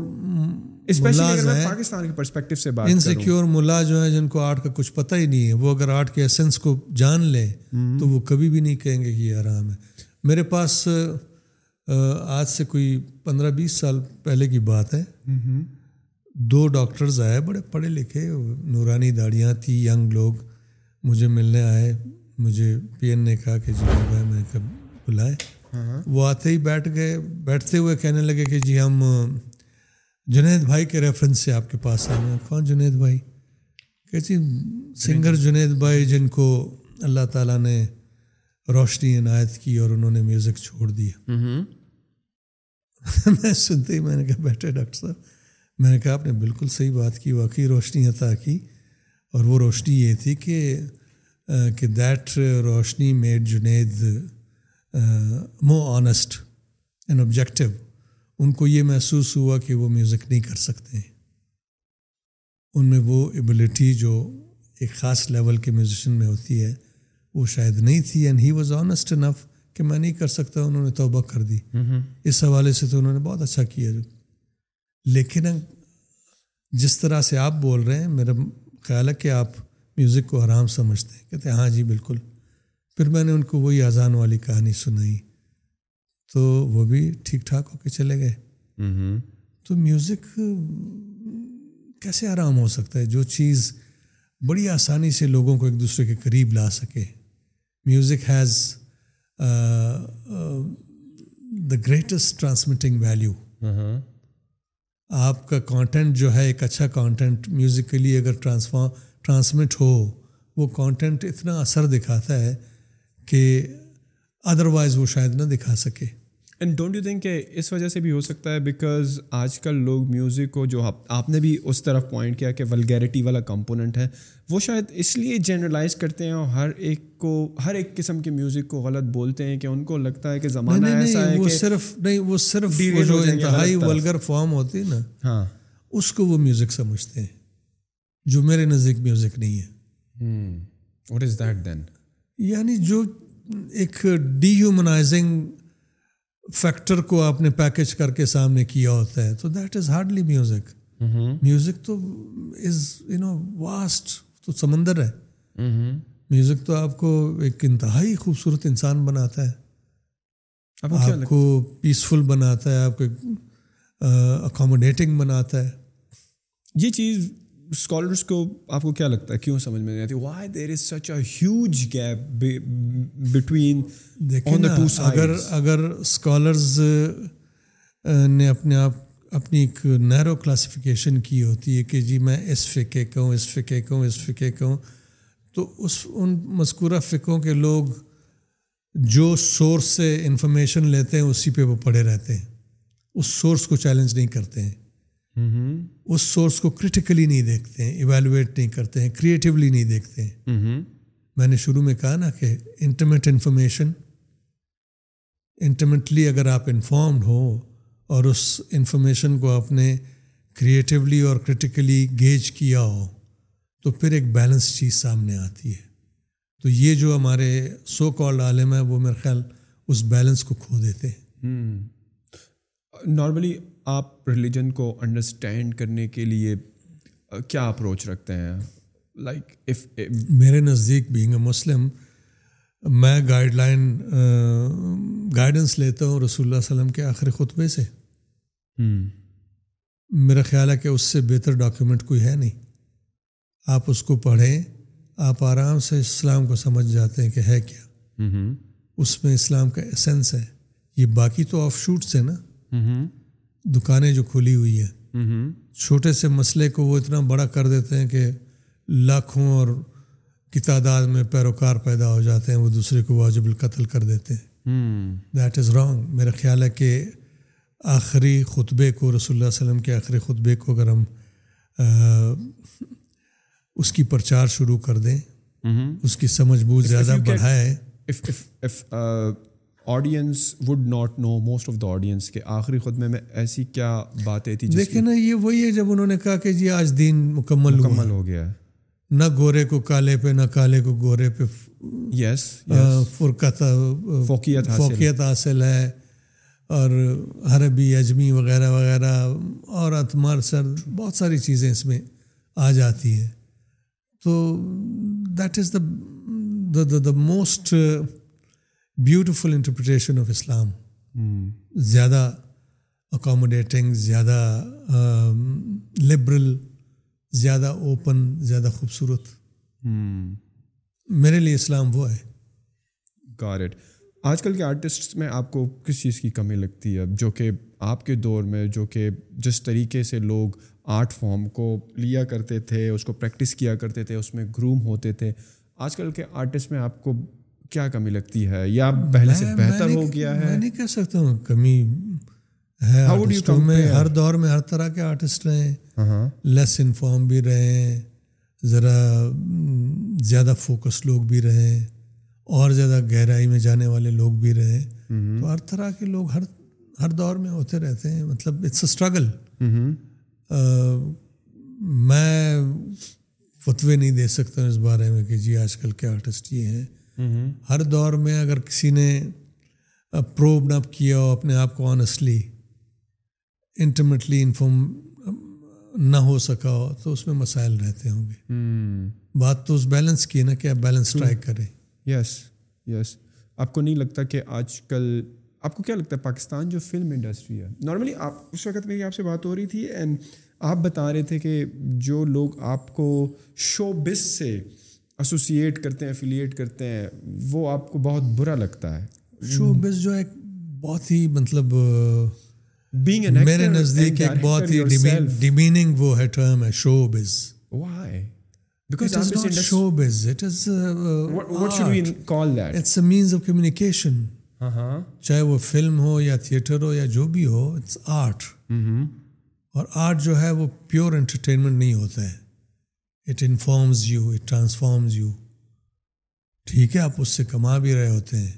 سے انسیکیور جو ہو جن کو آرٹ کا کچھ پتہ ہی نہیں ہے وہ اگر آرٹ کے ایسنس کو جان لیں تو وہ کبھی بھی نہیں کہیں گے کہ یہ آرام ہے میرے پاس آج سے کوئی پندرہ بیس سال پہلے کی بات ہے دو ڈاکٹرز آئے بڑے پڑھے لکھے نورانی داڑیاں تھی ینگ لوگ مجھے ملنے آئے مجھے پی این نے کہا کہ میں کب بلائے وہ آتے ہی بیٹھ گئے بیٹھتے ہوئے کہنے لگے کہ جی ہم جنید بھائی کے ریفرنس سے آپ کے پاس آئے ہیں کون جنید بھائی کہ سنگر جی، جنید بھائی جن کو اللہ تعالیٰ نے روشنی عنایت کی اور انہوں نے میوزک چھوڑ دیا میں سنتے ہی میں نے کہا بیٹھے ڈاکٹر صاحب میں نے کہا آپ نے بالکل صحیح بات کی واقعی روشنی عطا کی اور وہ روشنی یہ تھی کہ کہ دیٹ روشنی میڈ جنید مو آنیسٹ اینڈ آبجیکٹیو ان کو یہ محسوس ہوا کہ وہ میوزک نہیں کر سکتے ان میں وہ ایبلٹی جو ایک خاص لیول کے میوزیشن میں ہوتی ہے وہ شاید نہیں تھی and he was honest enough کہ میں نہیں کر سکتا انہوں نے توبہ کر دی اس حوالے سے تو انہوں نے بہت اچھا کیا جو لیکن جس طرح سے آپ بول رہے ہیں میرا خیال ہے کہ آپ میوزک کو آرام سمجھتے ہیں کہتے ہیں ہاں جی بالکل پھر میں نے ان کو وہی اذان والی کہانی سنائی تو وہ بھی ٹھیک ٹھاک ہو کے چلے گئے تو میوزک کیسے آرام ہو سکتا ہے جو چیز بڑی آسانی سے لوگوں کو ایک دوسرے کے قریب لا سکے music has the greatest transmitting value آپ کا کانٹینٹ جو ہے ایک اچھا کانٹینٹ میوزک کے لیے اگر ٹرانسفارم ٹرانسمٹ ہو وہ کانٹینٹ اتنا اثر دکھاتا ہے کہ ادروائز وہ شاید نہ دکھا سکے اینڈ ڈونٹ یو تھنک کہ اس وجہ سے بھی ہو سکتا ہے بیکاز آج کل لوگ میوزک کو جو آپ نے بھی اس طرف پوائنٹ کیا کہ ولگیرٹی والا کمپوننٹ ہے وہ شاید اس لیے جنرلائز کرتے ہیں اور ہر ایک کو ہر ایک قسم کے میوزک کو غلط بولتے ہیں کہ ان کو لگتا ہے کہ زمانہ ایسا ہے وہ صرف نہیں وہ صرف جو انتہائی ولگر فارم ہوتی ہے نا ہاں اس کو وہ میوزک سمجھتے ہیں جو میرے نزدیک میوزک نہیں ہے واٹ از دیٹ دین یعنی جو ایک ڈی ہیومنائزنگ فیکٹر کو آپ نے پیکج کر کے سامنے کیا ہوتا ہے تو that is hardly music music تو از یو نو واسٹ تو سمندر ہے میوزک mm-hmm. تو آپ کو ایک انتہائی خوبصورت انسان بناتا ہے آپ کو پیسفل بناتا ہے آپ کو اکوموڈیٹنگ بناتا ہے یہ چیز اسکالرس کو آپ کو کیا لگتا ہے کیوں سمجھ میں نہیں آتی why there is such a gap between اگر اگر اسکالرز نے اپنے آپ اپنی ایک نیرو کلاسیفیکیشن کی ہوتی ہے کہ جی میں اس فقے کا ہوں اس فقے کا ہوں اس فقے کا ہوں تو اس ان مذکورہ فقوں کے لوگ جو سورس سے انفارمیشن لیتے ہیں اسی پہ وہ پڑھے رہتے ہیں اس سورس کو چیلنج نہیں کرتے ہیں Mm-hmm. اس سورس کو کرٹیکلی نہیں دیکھتے ہیں ایویلویٹ نہیں کرتے ہیں کریٹیولی نہیں دیکھتے ہیں mm-hmm. میں نے شروع میں کہا نا کہ انٹرمیٹ انفارمیشن انٹرمیٹلی اگر آپ انفارمڈ ہوں اور اس انفارمیشن کو آپ نے کریٹیولی اور کرٹیکلی گیج کیا ہو تو پھر ایک بیلنس چیز سامنے آتی ہے تو یہ جو ہمارے سو کال عالم ہے وہ میرے خیال اس بیلنس کو کھو دیتے ہیں نارملی mm-hmm. آپ ریلیجن کو انڈرسٹینڈ کرنے کے لیے کیا اپروچ رکھتے ہیں لائک اف میرے نزدیک بینگ اے مسلم میں گائڈ لائن گائیڈنس لیتا ہوں رسول اللہ وسلم کے آخر خطبے سے میرا خیال ہے کہ اس سے بہتر ڈاکیومنٹ کوئی ہے نہیں آپ اس کو پڑھیں آپ آرام سے اسلام کو سمجھ جاتے ہیں کہ ہے کیا اس میں اسلام کا اسینس ہے یہ باقی تو آف شوٹس ہیں نا دکانیں جو کھلی ہوئی ہیں چھوٹے سے مسئلے کو وہ اتنا بڑا کر دیتے ہیں کہ لاکھوں اور کی تعداد میں پیروکار پیدا ہو جاتے ہیں وہ دوسرے کو واجب القتل کر دیتے ہیں دیٹ از رانگ میرا خیال ہے کہ آخری خطبے کو رسول اللہ علیہ وسلم کے آخری خطبے کو اگر ہم اس کی پرچار شروع کر دیں اس کی سمجھ بوجھ زیادہ بڑھائیں audience would not know most of the audience کے آخری خود میں ایسی کیا باتیں تھیں دیکھیں نا یہ وہی ہے جب انہوں نے کہا کہ جی آج دین مکمل مکمل ہو گیا نہ گورے کو کالے پہ نہ کالے کو گورے پہ یس فوقیت فوکیت حاصل ہے اور عربی اجمی وغیرہ وغیرہ عورت مر سر بہت ساری چیزیں اس میں آ جاتی ہیں تو that is the the most beautiful interpretation of Islam زیادہ اکاموڈیٹنگ زیادہ لبرل زیادہ اوپن زیادہ خوبصورت میرے لیے اسلام وہ ہے گارٹ آج کل کے آرٹسٹ میں آپ کو کس چیز کی کمی لگتی ہے جو کہ آپ کے دور میں جو کہ جس طریقے سے لوگ آرٹ فام کو لیا کرتے تھے اس کو پریکٹس کیا کرتے تھے اس میں گروم ہوتے تھے آج کل کے آرٹسٹ میں آپ کو کیا کمی لگتی ہے یا پہلے سے بہتر ہو گیا ہے میں نہیں کہہ سکتا ہوں کمی ہے میں ہر دور میں ہر طرح کے آرٹسٹ رہے ہیں لیس uh-huh. انفارم بھی رہے ہیں ذرا زیادہ فوکس لوگ بھی رہے ہیں اور زیادہ گہرائی میں جانے والے لوگ بھی رہے ہیں mm-hmm. تو ہر طرح کے لوگ ہر ہر دور میں ہوتے رہتے ہیں مطلب اٹس اے اسٹرگل میں فتوے نہیں دے سکتا اس بارے میں کہ جی آج کل کے آرٹسٹ یہ ہیں Mm-hmm. ہر دور میں اگر کسی نے پروب نہ کیا ہو اپنے آپ کو آنیسٹلی انٹیمیٹلی انفارم نہ ہو سکا ہو تو اس میں مسائل رہتے ہوں گے mm. بات تو اس بیلنس کی ہے نا کہ آپ بیلنس ٹرائی کریں یس یس آپ کو نہیں لگتا کہ آج کل آپ کو کیا لگتا ہے پاکستان جو فلم انڈسٹری ہے نارملی آپ اس وقت میری آپ سے بات ہو رہی تھی اینڈ آپ بتا رہے تھے کہ جو لوگ آپ کو شو بس سے ایسوسیٹ کرتے ہیں افیلیٹ کرتے ہیں وہ آپ کو بہت برا لگتا ہے شو بس جو ایک بہت ہی مطلب بینگ میرے نزدیک ایک بہت ہی ڈیمیننگ وہ ہے ٹرم ہے شو بز وائی چاہے وہ فلم ہو یا تھیٹر ہو یا جو بھی ہو اٹس آرٹ mm-hmm. اور آرٹ جو ہے وہ پیور انٹرٹینمنٹ نہیں ہوتا ہے it informs you it transforms you ٹھیک ہے آپ اس سے کما بھی رہے ہوتے ہیں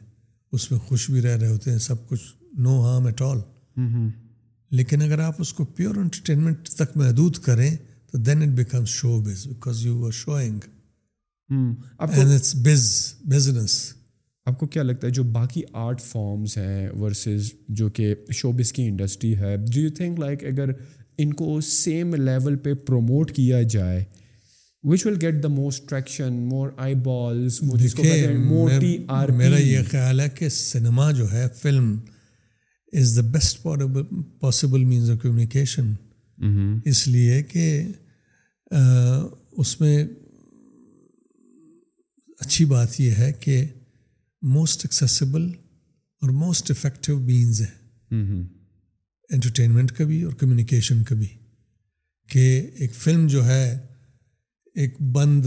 اس میں خوش بھی رہ رہے ہوتے ہیں سب کچھ نو ہارم ایٹ آل لیکن اگر آپ اس کو پیور انٹرٹینمنٹ تک محدود کریں تو then it show biz because you are showing it's biz business آپ کو کیا لگتا ہے جو باقی آرٹ فارمس ہیں ورسز جو کہ شوبز کی انڈسٹری ہے ڈو یو تھنک لائک اگر ان کو سیم لیول پہ پروموٹ کیا جائے which will get the most more eyeballs میرا یہ خیال ہے کہ سنیما جو ہے film is the best possible means of communication اس لیے کہ اس میں اچھی بات یہ ہے کہ موسٹ ایکسیسبل اور موسٹ افیکٹو مینز ہے انٹرٹینمنٹ کا بھی اور کمیونیکیشن کا بھی کہ ایک فلم جو ہے ایک بند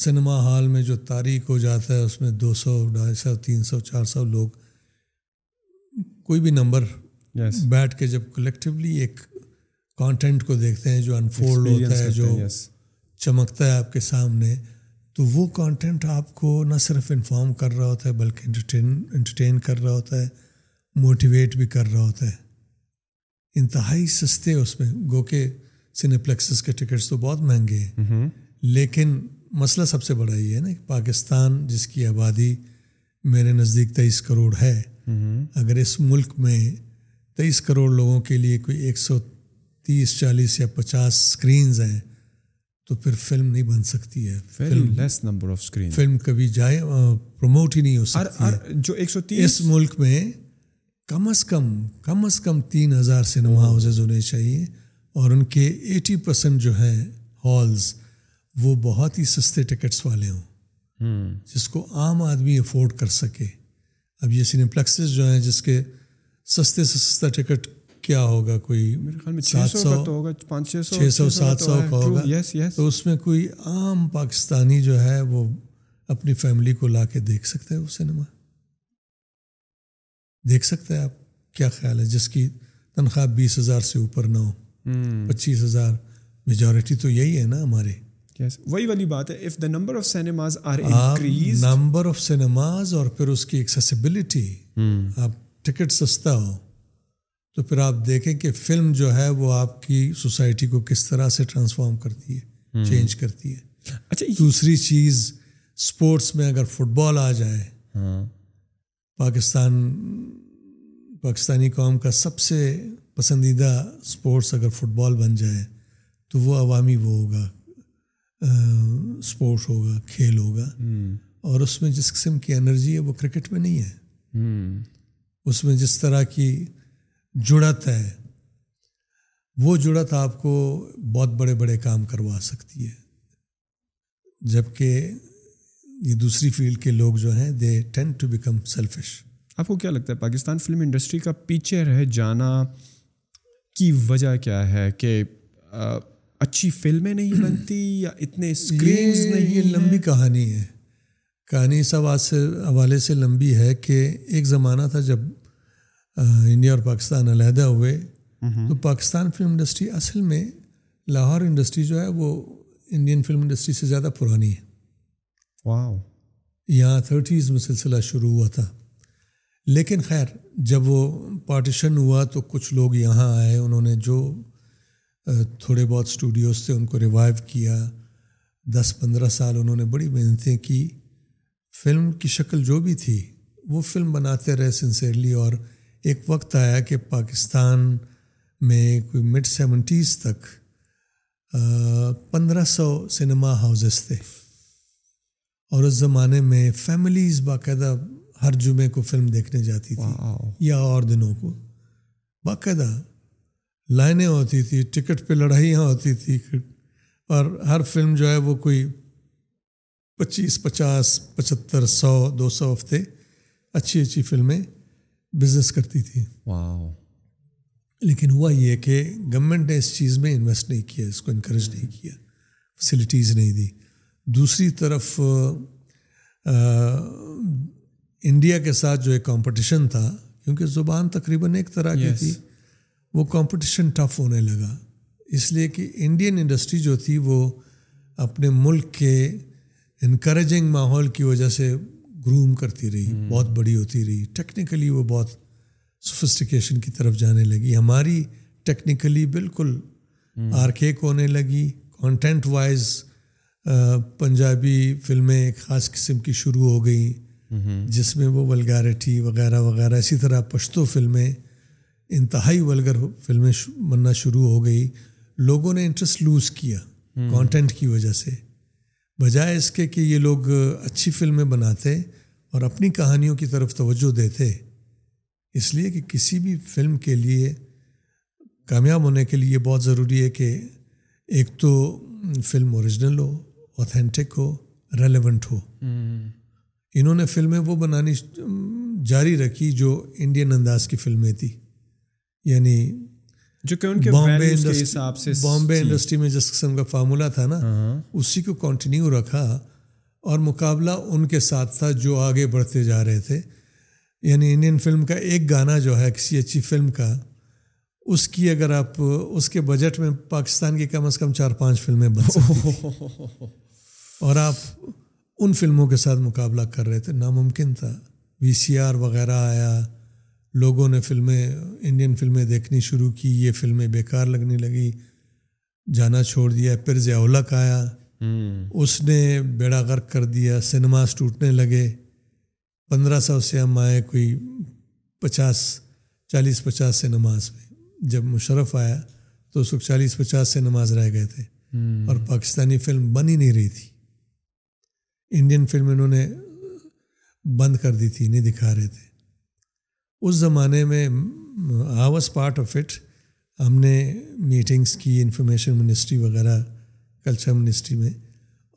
سنیما ہال میں جو تاریخ ہو جاتا ہے اس میں دو سو ڈھائی سو تین سو چار سو لوگ کوئی بھی نمبر yes. بیٹھ کے جب کلیکٹیولی ایک کانٹینٹ کو دیکھتے ہیں جو انفولڈ ہوتا ہے جو yes. چمکتا ہے آپ کے سامنے تو وہ کانٹینٹ آپ کو نہ صرف انفارم کر رہا ہوتا ہے بلکہ انٹرٹین انٹرٹین کر رہا ہوتا ہے موٹیویٹ بھی کر رہا ہوتا ہے انتہائی سستے اس میں گو کہ پلیکسز کے ٹکٹس تو بہت مہنگے ہیں لیکن مسئلہ سب سے بڑا یہ ہے نا پاکستان جس کی آبادی میرے نزدیک تیئیس کروڑ ہے اگر اس ملک میں تیئیس کروڑ لوگوں کے لیے کوئی ایک سو تیس چالیس یا پچاس اسکرینز ہیں تو پھر فلم نہیں بن سکتی ہے film less number of screen film کبھی جائے پروموٹ ہی نہیں ہو سکتی جو ایک سو تیس اس ملک میں کم از کم کم از کم تین ہزار سنیما ہاؤسز ہونے چاہیے اور ان کے ایٹی پرسنٹ جو ہیں ہالز وہ بہت ہی سستے ٹکٹس والے ہوں جس کو عام آدمی افورڈ کر سکے اب یہ پلیکسز جو ہیں جس کے سستے سے سستا ٹکٹ کیا ہوگا کوئی سات سو چھ سو سات سو کا ہوگا تو اس میں کوئی عام پاکستانی جو ہے وہ اپنی فیملی کو لا کے دیکھ سکتا ہے وہ سنیما دیکھ سکتا ہے آپ کیا خیال ہے جس کی تنخواہ بیس ہزار سے اوپر نہ ہو Hmm. پچیس ہزار میجورٹی تو یہی ہے نا ہمارے وہی والی بات ہے number of cinemas number of cinemas اور پھر اس کی hmm. آپ ٹکٹ سستا ہو تو پھر آپ دیکھیں کہ فلم جو ہے وہ آپ کی سوسائٹی کو کس طرح سے ٹرانسفارم کرتی ہے چینج hmm. کرتی ہے اچھا دوسری چیز اسپورٹس میں اگر فٹ بال آ جائے ہاں۔ پاکستان پاکستانی قوم کا سب سے پسندیدہ اسپورٹس اگر فٹ بال بن جائے تو وہ عوامی وہ ہوگا اسپورٹس ہوگا کھیل ہوگا اور اس میں جس قسم کی انرجی ہے وہ کرکٹ میں نہیں ہے اس میں جس طرح کی جڑت ہے وہ جڑت آپ کو بہت بڑے بڑے کام کروا سکتی ہے جب کہ یہ دوسری فیلڈ کے لوگ جو ہیں they tend to become selfish آپ کو کیا لگتا ہے پاکستان فلم انڈسٹری کا پیچھے رہ جانا کی وجہ کیا ہے کہ اچھی فلمیں نہیں بنتی یا اتنے نہیں یہ لمبی کہانی ہے کہانی اس سے حوالے سے لمبی ہے کہ ایک زمانہ تھا جب انڈیا اور پاکستان علیحدہ ہوئے تو پاکستان فلم انڈسٹری اصل میں لاہور انڈسٹری جو ہے وہ انڈین فلم انڈسٹری سے زیادہ پرانی ہے یہاں تھرٹیز میں سلسلہ شروع ہوا تھا لیکن خیر جب وہ پارٹیشن ہوا تو کچھ لوگ یہاں آئے انہوں نے جو تھوڑے بہت اسٹوڈیوز تھے ان کو ریوائیو کیا دس پندرہ سال انہوں نے بڑی محنتیں کی فلم کی شکل جو بھی تھی وہ فلم بناتے رہے سنسیئرلی اور ایک وقت آیا کہ پاکستان میں کوئی مڈ سیونٹیز تک پندرہ سو سنیما ہاؤزز تھے اور اس زمانے میں فیملیز باقاعدہ ہر جمعے کو فلم دیکھنے جاتی تھی یا اور دنوں کو باقاعدہ لائنیں ہوتی تھی ٹکٹ پہ لڑائیاں ہوتی تھی اور ہر فلم جو ہے وہ کوئی پچیس پچاس پچہتر سو دو سو ہفتے اچھی اچھی فلمیں بزنس کرتی تھی لیکن ہوا یہ کہ گورنمنٹ نے اس چیز میں انویسٹ نہیں کیا اس کو انکریج نہیں کیا فیسلٹیز نہیں دی دوسری طرف انڈیا کے ساتھ جو ایک کمپٹیشن تھا کیونکہ زبان تقریباً ایک طرح کی تھی وہ کمپٹیشن ٹف ہونے لگا اس لیے کہ انڈین انڈسٹری جو تھی وہ اپنے ملک کے انکریجنگ ماحول کی وجہ سے گروم کرتی رہی hmm. بہت بڑی ہوتی رہی ٹیکنیکلی وہ بہت سفسٹیکیشن کی طرف جانے لگی ہماری ٹیکنیکلی بالکل آرکیک hmm. ہونے لگی کانٹینٹ وائز پنجابی فلمیں ایک خاص قسم کی شروع ہو گئیں جس میں وہ ولگارٹی وغیرہ وغیرہ اسی طرح پشتو فلمیں انتہائی ولگر فلمیں بننا شروع ہو گئی لوگوں نے انٹرسٹ لوز کیا کانٹینٹ کی وجہ سے بجائے اس کے کہ یہ لوگ اچھی فلمیں بناتے اور اپنی کہانیوں کی طرف توجہ دیتے اس لیے کہ کسی بھی فلم کے لیے کامیاب ہونے کے لیے بہت ضروری ہے کہ ایک تو فلم اوریجنل ہو اوتھینٹک ہو ریلیونٹ ہو انہوں نے فلمیں وہ بنانی جاری رکھی جو انڈین انداز کی فلمیں تھی یعنی جو کہ ان کے بامبے بامبے انڈسٹری میں جس قسم کا فارمولہ تھا نا ہاں۔ اسی کو کنٹینیو رکھا اور مقابلہ ان کے ساتھ تھا جو آگے بڑھتے جا رہے تھے یعنی انڈین فلم کا ایک گانا جو ہے کسی اچھی فلم کا اس کی اگر آپ اس کے بجٹ میں پاکستان کی کم از کم چار پانچ فلمیں سکتی اور آپ ان فلموں کے ساتھ مقابلہ کر رہے تھے ناممکن تھا وی سی آر وغیرہ آیا لوگوں نے فلمیں انڈین فلمیں دیکھنی شروع کی یہ فلمیں بیکار لگنے لگی جانا چھوڑ دیا پھر آیا hmm. اس نے بیڑا غرق کر دیا سنیماز ٹوٹنے لگے پندرہ سو سے ہم آئے کوئی پچاس چالیس پچاس سنیماز میں جب مشرف آیا تو اس وقت چالیس پچاس سنیماز رہ گئے تھے hmm. اور پاکستانی فلم بن ہی نہیں رہی تھی انڈین فلم انہوں نے بند کر دی تھی نہیں دکھا رہے تھے اس زمانے میں I was part of it ہم نے میٹنگس کی انفارمیشن منسٹری وغیرہ کلچر منسٹری میں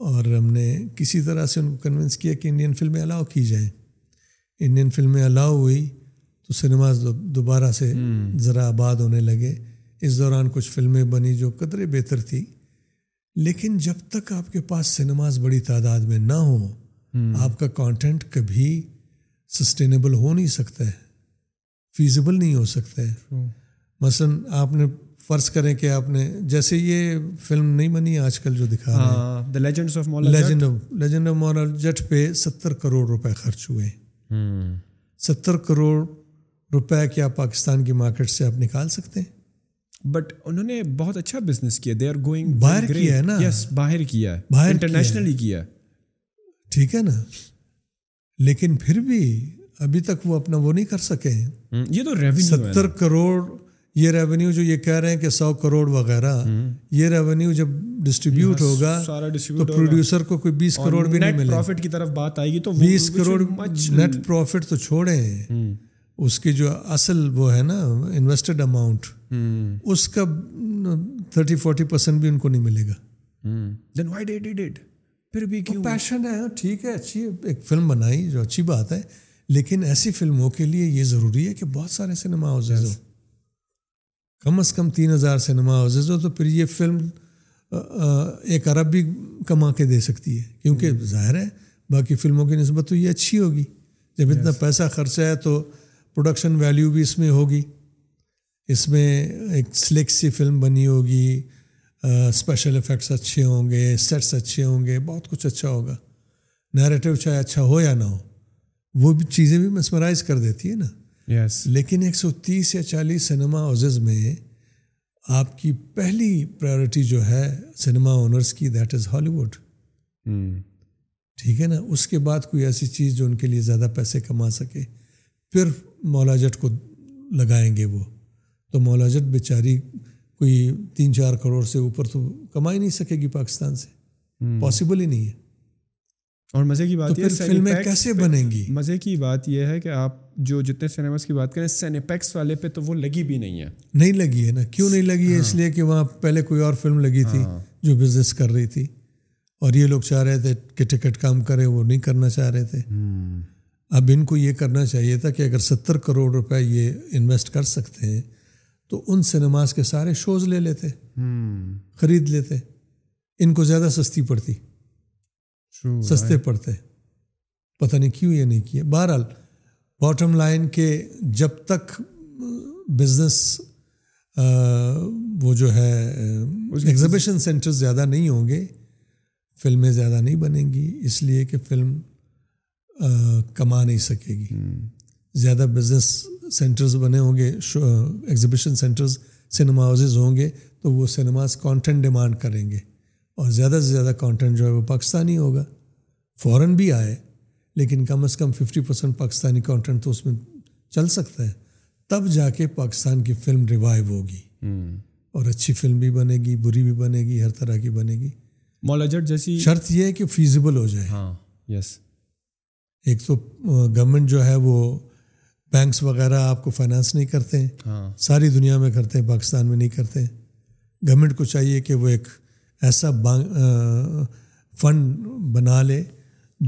اور ہم نے کسی طرح سے ان کو کنونس کیا کہ انڈین فلمیں الاؤ کی جائیں انڈین فلمیں الاؤ ہوئی تو سنیماز دوبارہ سے ذرا آباد ہونے لگے اس دوران کچھ فلمیں بنی جو قدرے بہتر تھی لیکن جب تک آپ کے پاس سنیماز بڑی تعداد میں نہ ہو آپ کا کانٹینٹ کبھی سسٹینیبل ہو نہیں سکتا ہے فیزیبل نہیں ہو سکتا ہے مثلاً آپ نے فرض کریں کہ آپ نے جیسے یہ فلم نہیں بنی آج کل جو دکھا لیجنڈ آف اور جٹ پہ ستر کروڑ روپے خرچ ہوئے ستر کروڑ روپے کیا پاکستان کی مارکیٹ سے آپ نکال سکتے ہیں بٹ انہوں نے بہت اچھا بزنس کیا دے آر گوئنگ باہر کیا ہے نا یس باہر کیا ہے انٹرنیشنلی کیا ٹھیک ہے نا لیکن پھر بھی ابھی تک وہ اپنا وہ نہیں کر سکے ہیں یہ تو ریونیو ستر کروڑ یہ ریونیو جو یہ کہہ رہے ہیں کہ سو کروڑ وغیرہ یہ ریونیو جب ڈسٹریبیوٹ ہوگا تو پروڈیوسر کو کوئی بیس کروڑ بھی نہیں ملے پروفٹ کی طرف بات آئے گی تو بیس کروڑ نیٹ پروفٹ تو چھوڑیں اس کی جو اصل وہ ہے نا انویسٹڈ اماؤنٹ اس کا تھرٹی فورٹی پرسینٹ بھی ان کو نہیں ملے گا پیشن ہے ٹھیک ہے اچھی ایک فلم بنائی جو اچھی بات ہے لیکن ایسی فلموں کے لیے یہ ضروری ہے کہ بہت سارے سنیما ہاؤزز ہو کم از کم تین ہزار سنیما ہاؤز ہو تو پھر یہ فلم ایک ارب بھی کما کے دے سکتی ہے کیونکہ ظاہر ہے باقی فلموں کی نسبت تو یہ اچھی ہوگی جب اتنا پیسہ خرچہ ہے تو پروڈکشن ویلیو بھی اس میں ہوگی اس میں ایک سلیک سی فلم بنی ہوگی اسپیشل افیکٹس اچھے ہوں گے سیٹس اچھے ہوں گے بہت کچھ اچھا ہوگا نیرٹیو چاہے اچھا ہو یا نہ ہو وہ بھی چیزیں بھی مسمرائز کر دیتی ہے نا yes. لیکن ایک سو تیس یا چالیس سنیما ہاؤز میں آپ کی پہلی پرائورٹی جو ہے سنیما اونرس کی دیٹ از ہالی ووڈ ٹھیک ہے نا اس کے بعد کوئی ایسی چیز جو ان کے لیے زیادہ پیسے کما سکے پھر مولاجٹ کو لگائیں گے وہ تو مولاجت بیچاری کوئی تین چار کروڑ سے اوپر تو کما ہی نہیں سکے گی پاکستان سے پاسبل ہی نہیں ہے اور مزے کی بات یہ فلمیں کیسے بنیں گی مزے کی بات یہ ہے کہ آپ جو جتنے سنیماز کی بات کریں سینیپیکس والے پہ تو وہ لگی بھی نہیں ہے نہیں لگی ہے نا کیوں نہیں لگی ہے ہاں۔ اس لیے کہ وہاں پہلے کوئی اور فلم لگی تھی ہاں۔ جو بزنس کر رہی تھی اور یہ لوگ چاہ رہے تھے کہ ٹکٹ کام کرے وہ نہیں کرنا چاہ رہے تھے ہاں۔ اب ان کو یہ کرنا چاہیے تھا کہ اگر ستر کروڑ روپے یہ انویسٹ کر سکتے ہیں تو ان سنیماز کے سارے شوز لے لیتے خرید لیتے ان کو زیادہ سستی پڑتی سستے پڑتے پتہ نہیں کیوں یا نہیں کیے بہرحال باٹم لائن کے جب تک بزنس وہ جو ہے ایگزیبیشن سینٹر زیادہ نہیں ہوں گے فلمیں زیادہ نہیں بنیں گی اس لیے کہ فلم کما نہیں سکے گی زیادہ بزنس سینٹرز بنے ہوں گے ایگزیبیشن سینٹرز سنیما ہاؤزز ہوں گے تو وہ سنیماز کانٹینٹ ڈیمانڈ کریں گے اور زیادہ سے زیادہ کانٹینٹ جو ہے وہ پاکستانی ہوگا فورن بھی آئے لیکن کم از کم ففٹی پرسینٹ پاکستانی کانٹینٹ تو اس میں چل سکتا ہے تب جا کے پاکستان کی فلم ریوائو ہوگی hmm. اور اچھی فلم بھی بنے گی بری بھی بنے گی ہر طرح کی بنے گی مولاجٹ جیسی شرط یہ ہے کہ فیزیبل ہو جائے ہاں یس ایک تو گورنمنٹ جو ہے وہ بینکس وغیرہ آپ کو فائنانس نہیں کرتے ہیں ساری دنیا میں کرتے ہیں پاکستان میں نہیں کرتے گورنمنٹ کو چاہیے کہ وہ ایک ایسا فنڈ بنا لے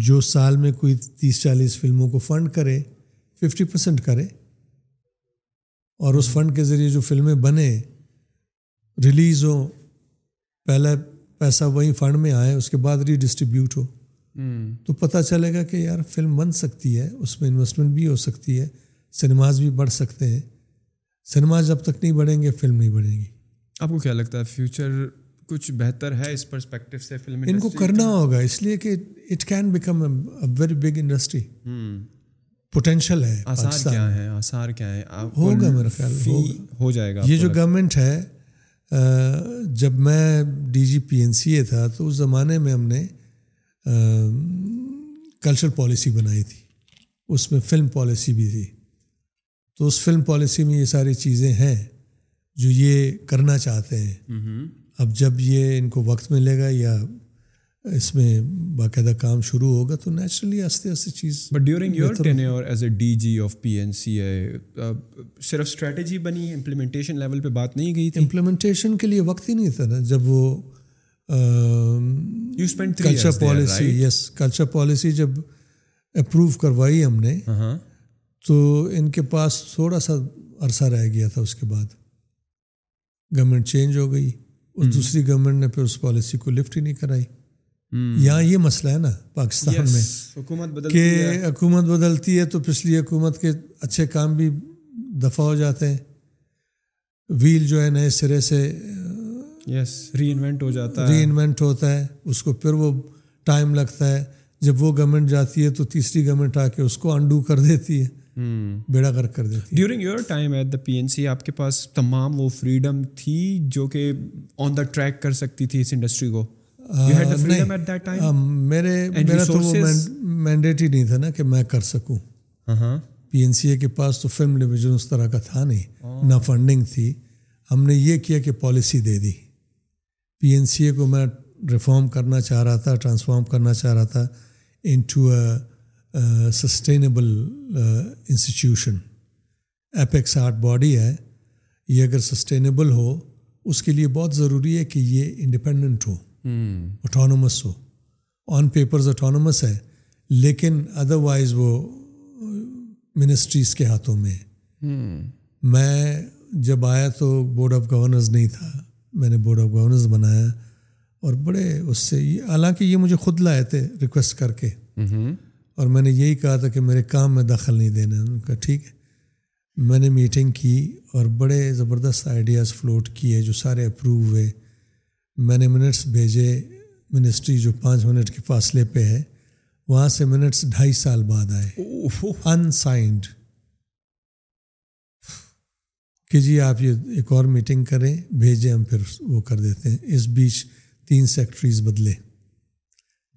جو سال میں کوئی تیس چالیس فلموں کو فنڈ کرے ففٹی پرسینٹ کرے اور اس فنڈ کے ذریعے جو فلمیں بنے ریلیز ہوں پہلے پیسہ وہیں فنڈ میں آئے اس کے بعد ری ڈسٹریبیوٹ ہو تو پتہ چلے گا کہ یار فلم بن سکتی ہے اس میں انویسٹمنٹ بھی ہو سکتی ہے سنیماز بھی بڑھ سکتے ہیں سنیماز جب تک نہیں بڑھیں گے فلم نہیں بڑھیں گی آپ کو کیا لگتا ہے فیوچر کچھ بہتر ہے اس پرسپیکٹو سے فلم ان کو کرنا ہوگا اس لیے کہ it can a very big industry potential ہے کیا ہوگا میرا خیال ہو جائے گا یہ جو گورنمنٹ ہے جب میں ڈی جی پی این سی اے تھا تو اس زمانے میں ہم نے کلچرل پالیسی بنائی تھی اس میں فلم پالیسی بھی تھی تو اس فلم پالیسی میں یہ ساری چیزیں ہیں جو یہ کرنا چاہتے ہیں اب جب یہ ان کو وقت ملے گا یا اس میں باقاعدہ کام شروع ہوگا تو نیچرلی آستے آستے چیز but during your as a D G of P N C صرف اسٹریٹجی بنی امپلیمنٹیشن لیول پہ بات نہیں گئی تھی امپلیمنٹیشن کے لیے وقت ہی نہیں تھا نا جب وہ culture policy yes culture policy جب اپروو کروائی ہم نے تو ان کے پاس تھوڑا سا عرصہ رہ گیا تھا اس کے بعد گورنمنٹ چینج ہو گئی اور دوسری گورنمنٹ نے پھر اس پالیسی کو لفٹ ہی نہیں کرائی یہاں یہ مسئلہ ہے نا پاکستان میں حکومت کہ حکومت بدلتی ہے تو پچھلی حکومت کے اچھے کام بھی دفاع ہو جاتے ہیں ویل جو ہے نئے سرے سے یس ری انوینٹ ہو جاتا ہے ری انوینٹ ہوتا ہے اس کو پھر وہ ٹائم لگتا ہے جب وہ گورنمنٹ جاتی ہے تو تیسری گورنمنٹ آ کے اس کو انڈو کر دیتی ہے بیڑا کر دیتی during your time at the P N C آپ کے پاس تمام وہ فریڈم تھی جو کہ آن دا ٹریک کر سکتی تھی اس انڈسٹری کو میرے میرا تو وہ مینڈیٹ ہی نہیں تھا نا کہ میں کر سکوں پی این سی اے کے پاس تو فلم ڈویژن اس طرح کا تھا نہیں oh. نہ فنڈنگ تھی ہم نے یہ کیا کہ پالیسی دے دی پی این سی اے کو میں ریفارم کرنا چاہ رہا تھا ٹرانسفارم کرنا چاہ رہا تھا into sustainable institution apex art body ہے یہ اگر سسٹینیبل ہو اس کے لیے بہت ضروری ہے کہ یہ انڈیپینڈنٹ ہو اٹانومس ہو آن پیپرز اٹانومس ہے لیکن ادروائز وہ منسٹریز کے ہاتھوں میں میں جب آیا تو بورڈ آف گورنرز نہیں تھا میں نے بورڈ آف گورنرز بنایا اور بڑے اس سے حالانکہ یہ مجھے خود لائے تھے ریکویسٹ کر کے اور میں نے یہی کہا تھا کہ میرے کام میں دخل نہیں انہوں ان کا ٹھیک ہے میں نے میٹنگ کی اور بڑے زبردست آئیڈیاز فلوٹ کیے جو سارے اپروو ہوئے میں نے منٹس بھیجے منسٹری جو پانچ منٹ کے فاصلے پہ ہے وہاں سے منٹس ڈھائی سال بعد آئے ان سائنڈ کہ جی آپ یہ ایک اور میٹنگ کریں بھیجیں ہم پھر وہ کر دیتے ہیں اس بیچ تین سیکٹریز بدلے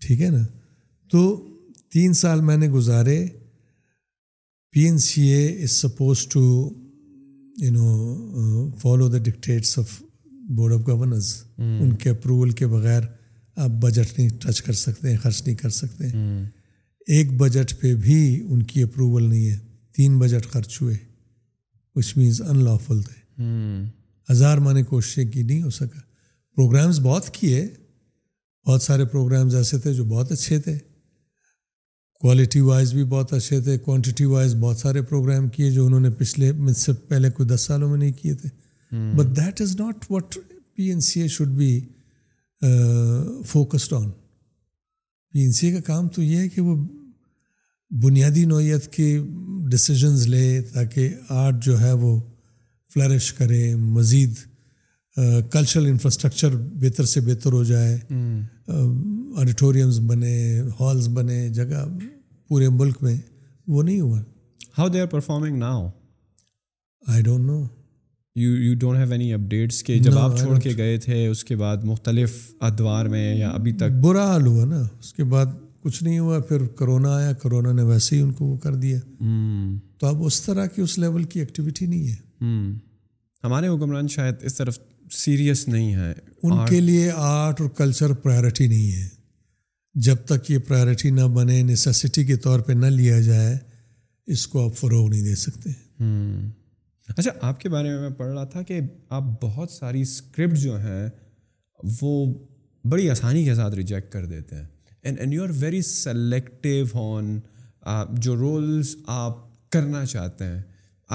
ٹھیک ہے نا تو تین سال میں نے گزارے P N C A is suppose to you know follow the dictates of board of governors ان کے اپروول کے بغیر آپ بجٹ نہیں ٹچ کر سکتے ہیں خرچ نہیں کر سکتے hmm. ایک بجٹ پہ بھی ان کی اپروول نہیں ہے تین بجٹ خرچ ہوئے وچ مینس ان لافل تھے hmm. ہزار نے کوششیں کی نہیں ہو سکا پروگرامز بہت کیے بہت سارے پروگرامز ایسے تھے جو بہت اچھے تھے کوالٹی وائز بھی بہت اچھے تھے کوانٹیٹی وائز بہت سارے پروگرام کیے جو انہوں نے پچھلے مجھ سے پہلے کوئی دس سالوں میں نہیں کیے تھے but that is not what P N C A should be focused on P N C A کا کام تو یہ ہے کہ وہ بنیادی نوعیت کی ڈسیزنز لے تاکہ آرٹ جو ہے وہ فلرش کرے مزید کلچرل uh, انفراسٹرکچر بہتر سے بہتر ہو جائے آڈیٹوریمز بنے ہالز بنے جگہ پورے ملک میں وہ نہیں ہوا how they are performing now I don't don't know you you have any updates کے جب آپ چھوڑ کے گئے تھے اس کے بعد مختلف ادوار میں یا ابھی تک برا حال ہوا نا اس کے بعد کچھ نہیں ہوا پھر کرونا آیا کرونا نے ویسے ہی ان کو وہ کر دیا تو اب اس طرح کی اس لیول کی ایکٹیویٹی نہیں ہے ہمارے حکمران شاید اس طرف سیریس نہیں ہے ان کے لیے آرٹ اور کلچر پرائرٹی نہیں ہے جب تک یہ پرائرٹی نہ بنے نیسیسٹی کے طور پہ نہ لیا جائے اس کو آپ فروغ نہیں دے سکتے اچھا آپ کے بارے میں میں پڑھ رہا تھا کہ آپ بہت ساری اسکرپٹ جو ہیں وہ بڑی آسانی کے ساتھ ریجیکٹ کر دیتے ہیں and and you are very selective on جو رولس آپ کرنا چاہتے ہیں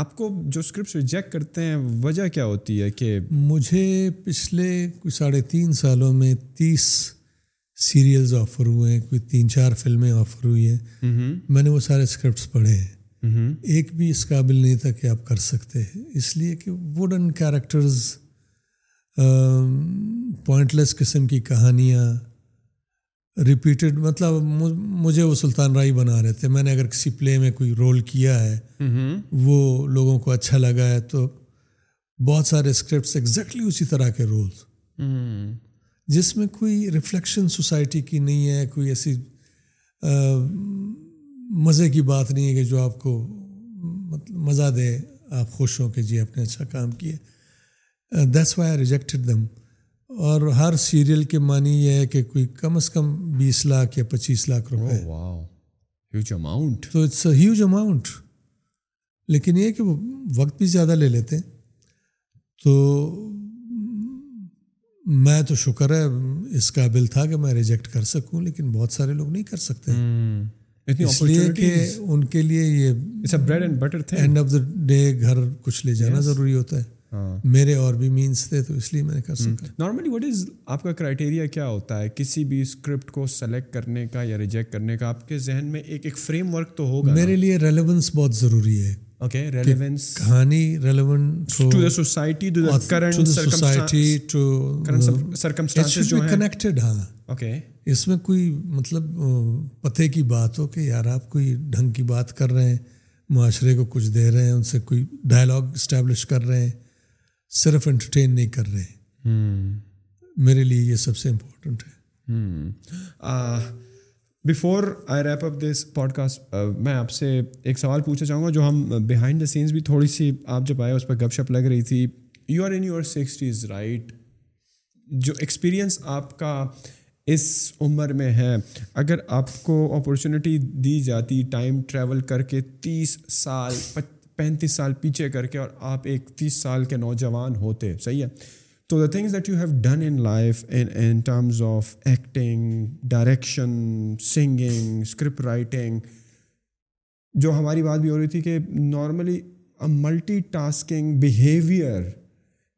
آپ کو جو اسکرپٹس ریجیکٹ کرتے ہیں وجہ کیا ہوتی ہے کہ مجھے پچھلے کوئی ساڑھے تین سالوں میں تیس سیریلز آفر ہوئے ہیں کوئی تین چار فلمیں آفر ہوئی ہیں میں نے وہ سارے اسکرپٹس پڑھے ہیں ایک بھی اس قابل نہیں تھا کہ آپ کر سکتے ہیں اس لیے کہ ووڈن کیریکٹرز پوائنٹ لیس قسم کی کہانیاں ریپیٹڈ مطلب مجھے وہ سلطان رائی بنا رہے تھے میں نے اگر کسی پلے میں کوئی رول کیا ہے وہ لوگوں کو اچھا لگا ہے تو بہت سارے اسکرپٹس ایگزیکٹلی اسی طرح کے رولس جس میں کوئی ریفلیکشن سوسائٹی کی نہیں ہے کوئی ایسی مزے کی بات نہیں ہے کہ جو آپ کو مطلب مزہ دے آپ خوش ہوں کہ جی آپ نے اچھا کام کیا that's why I rejected them اور ہر سیریل کے معنی یہ ہے کہ کوئی کم از کم بیس لاکھ یا پچیس لاکھ روپے oh, تو اٹس اے ہیوج اماؤنٹ لیکن یہ کہ وہ وقت بھی زیادہ لے لیتے ہیں تو میں تو شکر ہے اس قابل تھا کہ میں ریجیکٹ کر سکوں لیکن بہت سارے لوگ نہیں کر سکتے hmm. اس لیے کہ ان کے لیے یہ اینڈ آف دا ڈے گھر کچھ لے جانا yes. ضروری ہوتا ہے میرے اور بھی مینس تھے تو اس لیے میں نے کر نارملی وٹ از آپ کا کرائٹیریا کیا ہوتا ہے کسی بھی اسکرپٹ کو سلیکٹ کرنے کا یا ریجیکٹ کرنے کا آپ کے ذہن میں ایک ایک فریم ورک تو ہوگا میرے لیے ریلیونس بہت ضروری ہے اس میں کوئی مطلب پتے کی بات ہو کہ یار آپ کوئی ڈھنگ کی بات کر رہے ہیں معاشرے کو کچھ دے رہے ہیں ان سے کوئی ڈائلگ اسٹیبلش کر رہے ہیں صرف انٹرٹین نہیں کر رہے میرے لیے یہ سب سے امپورٹنٹ ہے before I wrap up this podcast میں آپ سے ایک سوال پوچھنا چاہوں گا جو ہم بیہائنڈ دا سینس بھی تھوڑی سی آپ جب آئے اس پہ گپ شپ لگ رہی تھی you are in your sixties right جو ایکسپیرئنس آپ کا اس عمر میں ہے اگر آپ کو اپورچونیٹی دی جاتی ٹائم ٹریول کر کے تیس سال پینتیس سال پیچھے کر کے اور آپ ایک تیس سال کے نوجوان ہوتے صحیح ہے تو the things that you have done in life in terms of acting direction singing script writing جو ہماری بات بھی ہو رہی تھی کہ نارملی ملٹی ٹاسکنگ بیہیویئر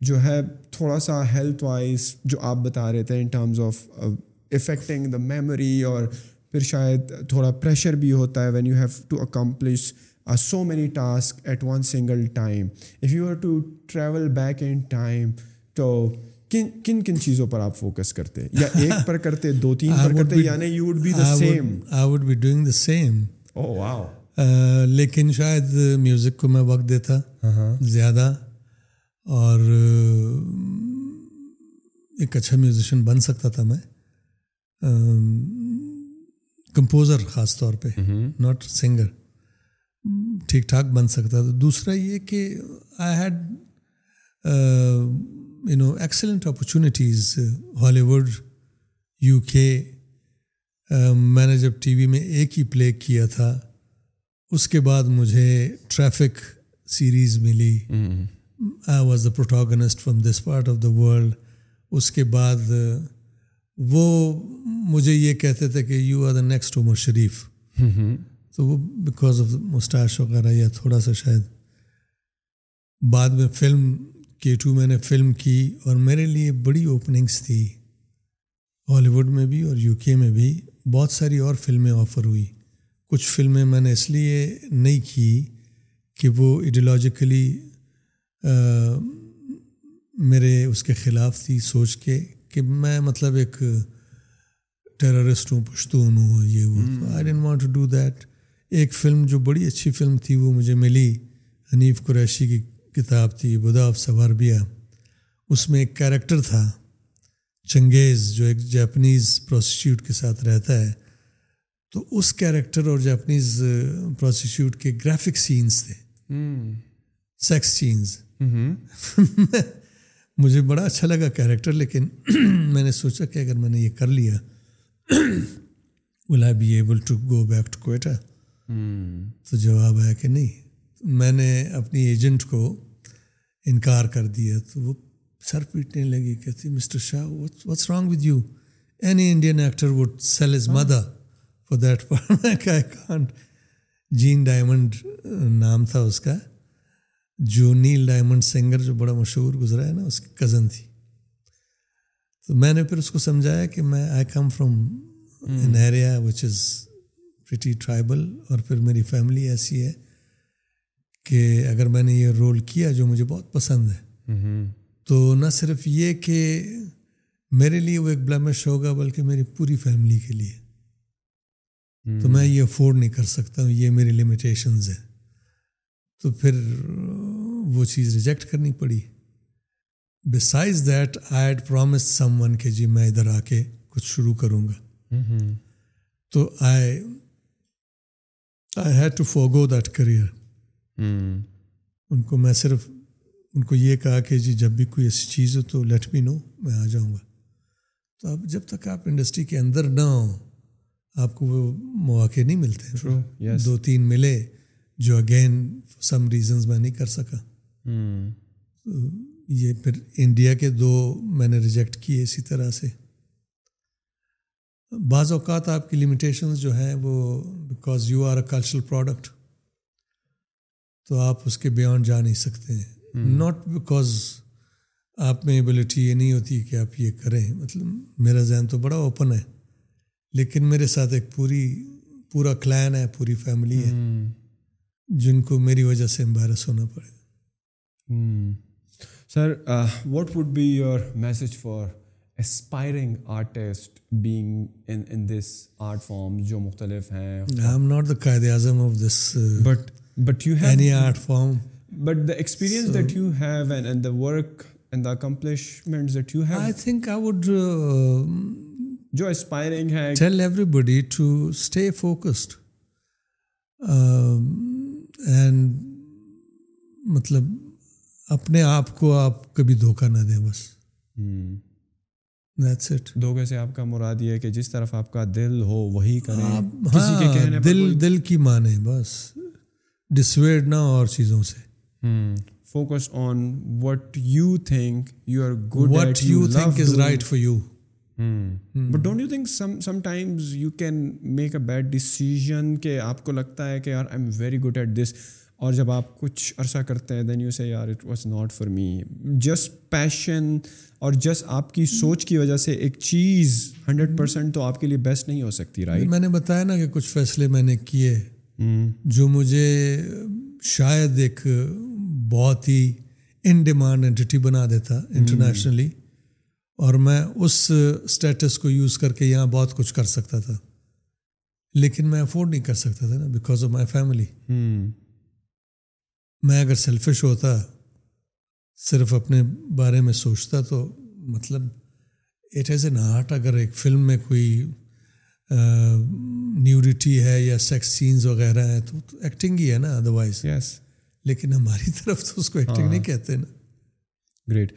جو ہے تھوڑا سا ہیلتھ وائز جو آپ بتا رہے تھے in terms of affecting the memory اور پھر شاید تھوڑا پریشر بھی ہوتا ہے when you have to accomplish are so many tasks at one single time if you were to travel back in time تو کن کن کن چیزوں پر آپ فوکس کرتے یا ایک پر کرتے دو تین پر کرتے یعنی you would be the same I would be doing the same oh wow لیکن شاید میوزک کو میں وقت دیتا uh-huh. زیادہ اور uh, ایک اچھا میوزیشین بن سکتا تھا میں کمپوزر um, خاص طور پہ ناٹ mm-hmm. سنگر ٹھیک ٹھاک بن سکتا تھا دوسرا یہ کہ I had you know excellent opportunities Hollywood U K میں نے جب ٹی وی میں ایک ہی پلے کیا تھا اس کے بعد مجھے ٹریفک سیریز ملی I was the protagonist from this part of the world اس کے بعد uh, وہ مجھے یہ کہتے تھے کہ you are the next Omar Sharif تو وہ بیکاز آف مسٹاش وغیرہ یا تھوڑا سا شاید بعد میں فلم کے ٹو میں نے فلم کی اور میرے لیے بڑی اوپننگس تھی ہالی ووڈ میں بھی اور یو کے میں بھی بہت ساری اور فلمیں آفر ہوئی کچھ فلمیں میں نے اس لیے نہیں کی کہ وہ ایڈیولوجیکلی میرے اس کے خلاف تھی سوچ کے کہ میں مطلب ایک ٹیررسٹ ہوں پشتون ہوں یہ ہوں I didn't to do that ایک فلم جو بڑی اچھی فلم تھی وہ مجھے ملی حنیف قریشی کی کتاب تھی بدا آف سواربیا اس میں ایک کیریکٹر تھا چنگیز جو ایک جاپنیز پروسیٹیوٹ کے ساتھ رہتا ہے تو اس کیریکٹر اور جاپنیز پروسیٹیوٹ کے گرافک سینز تھے سیکس سینز مجھے بڑا اچھا لگا کیریکٹر لیکن میں نے سوچا کہ اگر میں نے یہ کر لیا will I be able to go back to Quetta تو جواب آیا کہ نہیں میں نے اپنی ایجنٹ کو انکار کر دیا تو وہ سر پیٹنے لگی کہتی mister Shah what's wrong with you any Indian actor would sell his mother for that part I can't Jean Diamond نام تھا اس کا جو نیل ڈائمنڈ سنگر جو بڑا مشہور گزرا ہے نا اس کی کزن تھی تو میں نے پھر اس کو سمجھایا کہ میں I come from an area which is pretty tribal اور پھر میری فیملی ایسی ہے کہ اگر میں نے یہ رول کیا جو مجھے بہت پسند ہے تو نہ صرف یہ کہ میرے لیے وہ ایک بلیمش ہوگا بلکہ میری پوری فیملی کے لیے تو میں یہ افورڈ نہیں کر سکتا ہوں یہ میری لمیٹیشنز ہیں تو پھر وہ چیز ریجیکٹ کرنی پڑی besides that I had promise someone کہ جی میں ادھر آ کے کچھ شروع کروں گا تو I I had to forgo that career ان کو میں صرف ان کو یہ کہا کہ جی جب بھی کوئی ایسی چیز ہو تو لیٹ بی نو میں آ جاؤں گا تو اب جب تک آپ انڈسٹری کے اندر نہ ہوں آپ کو وہ مواقع نہیں ملتے yes. دو تین ملے جو اگین سم ریزنز میں نہیں کر سکا hmm. یہ پھر انڈیا کے دو میں نے ریجیکٹ کیے اسی طرح سے بعض اوقات آپ کی لمیٹیشنز جو ہیں وہ because you are a cultural product تو آپ اس کے بیانڈ جا نہیں سکتے ناٹ بیکاز hmm. آپ میں ایبلٹی یہ نہیں ہوتی کہ آپ یہ کریں مطلب میرا ذہن تو بڑا اوپن ہے لیکن میرے ساتھ ایک پوری پورا کلین ہے پوری فیملی ہے hmm. جن کو میری وجہ سے امبیرس ہونا پڑے sir what would be your message for aspiring artist being in this art form جو مختلف ہیں Quaid Azam of this but but you have art form but the experience that you have and and the work and the accomplishment that you have I think I would جو aspiring ہے tell everybody to stay focused and مطلب اپنے آپ کو آپ کبھی دھوکہ نہ دیں بس hmm. That's it. دھوکے سے آپ کا مراد یہ ہے کہ جس طرف آپ کا دل ہو وہی کریں ہاں، کسی کے کہنے ہاں، دل دل کی مانے بس ڈسویڈ نہ اور چیزوں سے focus on what you think you are good what you think is right for you but don't you think sometimes you can make a bad decision کہ آپ کو لگتا ہے کہ یار I am very good at this اور جب آپ کچھ عرصہ کرتے ہیں دین یو سے یار it was not for me just passion اور جس آپ کی سوچ کی وجہ سے ایک چیز ہنڈریڈ پرسینٹ تو آپ کے لیے بیسٹ نہیں ہو سکتی میں نے بتایا نا کہ کچھ فیصلے میں نے کیے جو مجھے شاید ایک بہت ہی ان ڈیمانڈ اینٹی بنا دیتا انٹرنیشنلی اور میں اس اسٹیٹس کو یوز کر کے یہاں بہت کچھ کر سکتا تھا لیکن میں افورڈ نہیں کر سکتا تھا نا بیکاز آف مائی فیملی میں اگر سیلفش ہوتا صرف اپنے بارے میں سوچتا تو مطلب اٹ ایز این آرٹ اگر ایک فلم میں کوئی نیورٹی ہے یا سیکس سینز وغیرہ ہیں تو ایکٹنگ ہی ہے نا ادروائز یس لیکن ہماری طرف تو اس کو ایکٹنگ نہیں ہاں. کہتے نا great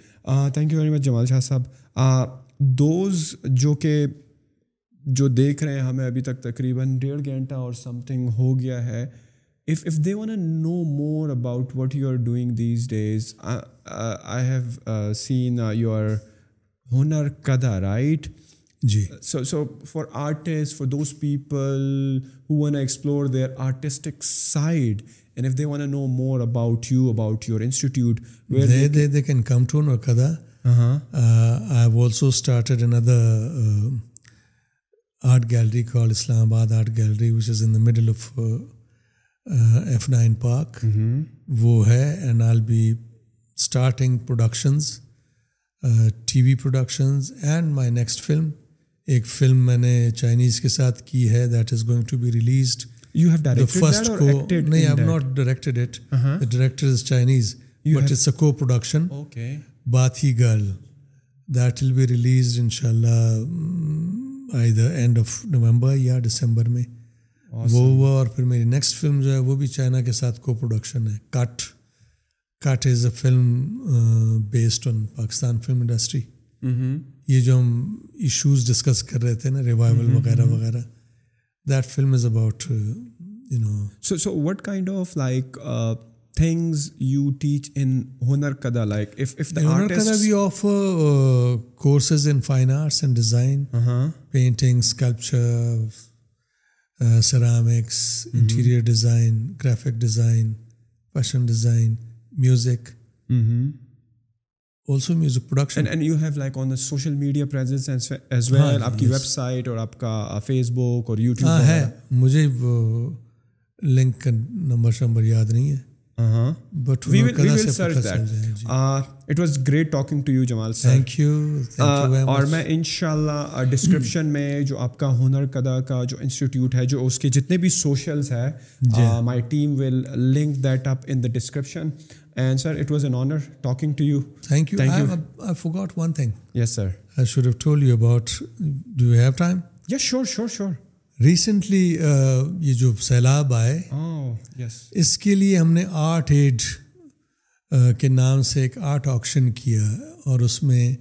thank you very much Jamal Shah صاحب دوز جو کہ جو دیکھ رہے ہیں ہمیں ابھی تک تقریباً ڈیڑھ گھنٹہ اور سم تھنگ ہو گیا ہے if if they want a know more about what you are doing these days I have seen you are Hunerkada right G so so for artist for those people who want explore their artistic side and if they want a know more about you about your institute can come to Hunerkada I have also started an other art gallery call Islamabad art gallery which is in the middle of F nine park وہ ہے and all be starting productions T V productions and my next film ایک film میں نے Chinese کے ساتھ کی ہے that is going to be released director ان شاء اللہ I the end of November یا دسمبر میں وہ ہوا اور پھر میری نیکسٹ فلم جو ہے وہ بھی چائنا کے ساتھ کو پروڈکشن ہے cut cut is a film based on Pakistan film industry یہ جو ہم ایشوز ڈسکس کر رہے تھے نا ریوائول mm-hmm, وغیرہ mm-hmm. وغیرہ that film is about you know so so what kind of like things you teach in ہنر کدا like we of courses in fine arts and design painting sculpture ceramics interior design graphic design fashion design music اور YouTube ہے مجھے link کا number شمبر یاد نہیں ہے it was great talking to you Jamal اور میں ان شاء اللہ ڈسکرپشن میں جو آپ کا ہنر کدا کا جو انسٹیٹیوٹ ہے جو اس کے جتنے بھی سوشلس ہے my team will link that up in the description and sir sir it was an honour talking to you you you you thank one thing yes yes I should about do have time sure sure sure recently uh, یہ جو سیلاب آئے oh, اس کے لیے ہم نے art aid uh, کے نام سے ایک آرٹ آکشن کیا اور اس میں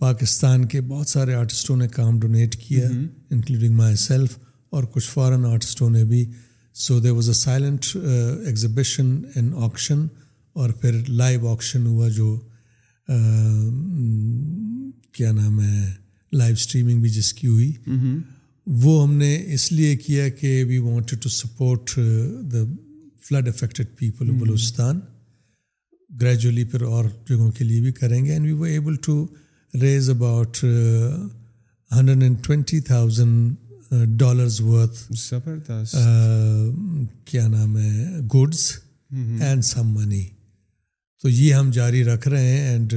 پاکستان کے بہت سارے آرٹسٹوں نے کام ڈونیٹ کیا انکلوڈنگ مائی سیلف اور کچھ فارن آرٹسٹوں نے بھی so there was a silent exhibition in auction اور پھر لائیو آکشن ہوا جو uh, کیا نام ہے لائیو اسٹریمنگ بھی جس کی ہوئی mm-hmm. وہ ہم نے اس لیے کیا کہ we wanted to support the flood affected people Balochistan gradually پھر اور جگہوں کے لیے بھی کریں گے and we were able to raise about hundred and twenty thousand dollars worth کیا نام ہے گوڈس اینڈ سم منی تو یہ ہم جاری رکھ رہے ہیں and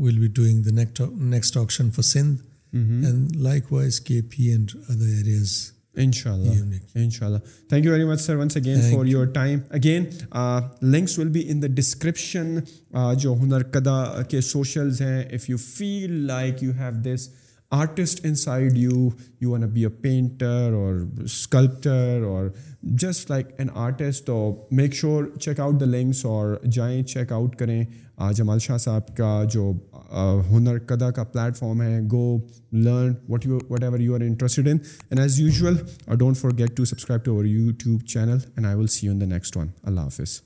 will be doing the next option for Sindh and likewise K P and other areas ان شاء اللہ ان شاء اللہ thank you very much sir once again for your time again links will be in the description جو ہنر کدا کے socials ہیں if you feel like you have this artist inside you you wanna be a painter or sculptor or just like an artist تو make sure check out the links اور جائیں check out کریں جمال شاہ صاحب کا جو ہنر کدا کا پلیٹ فارم ہے go learn what you whatever you are interested in and as usual I don't forget to subscribe to our YouTube channel and I will see you in the next one اللہ حافظ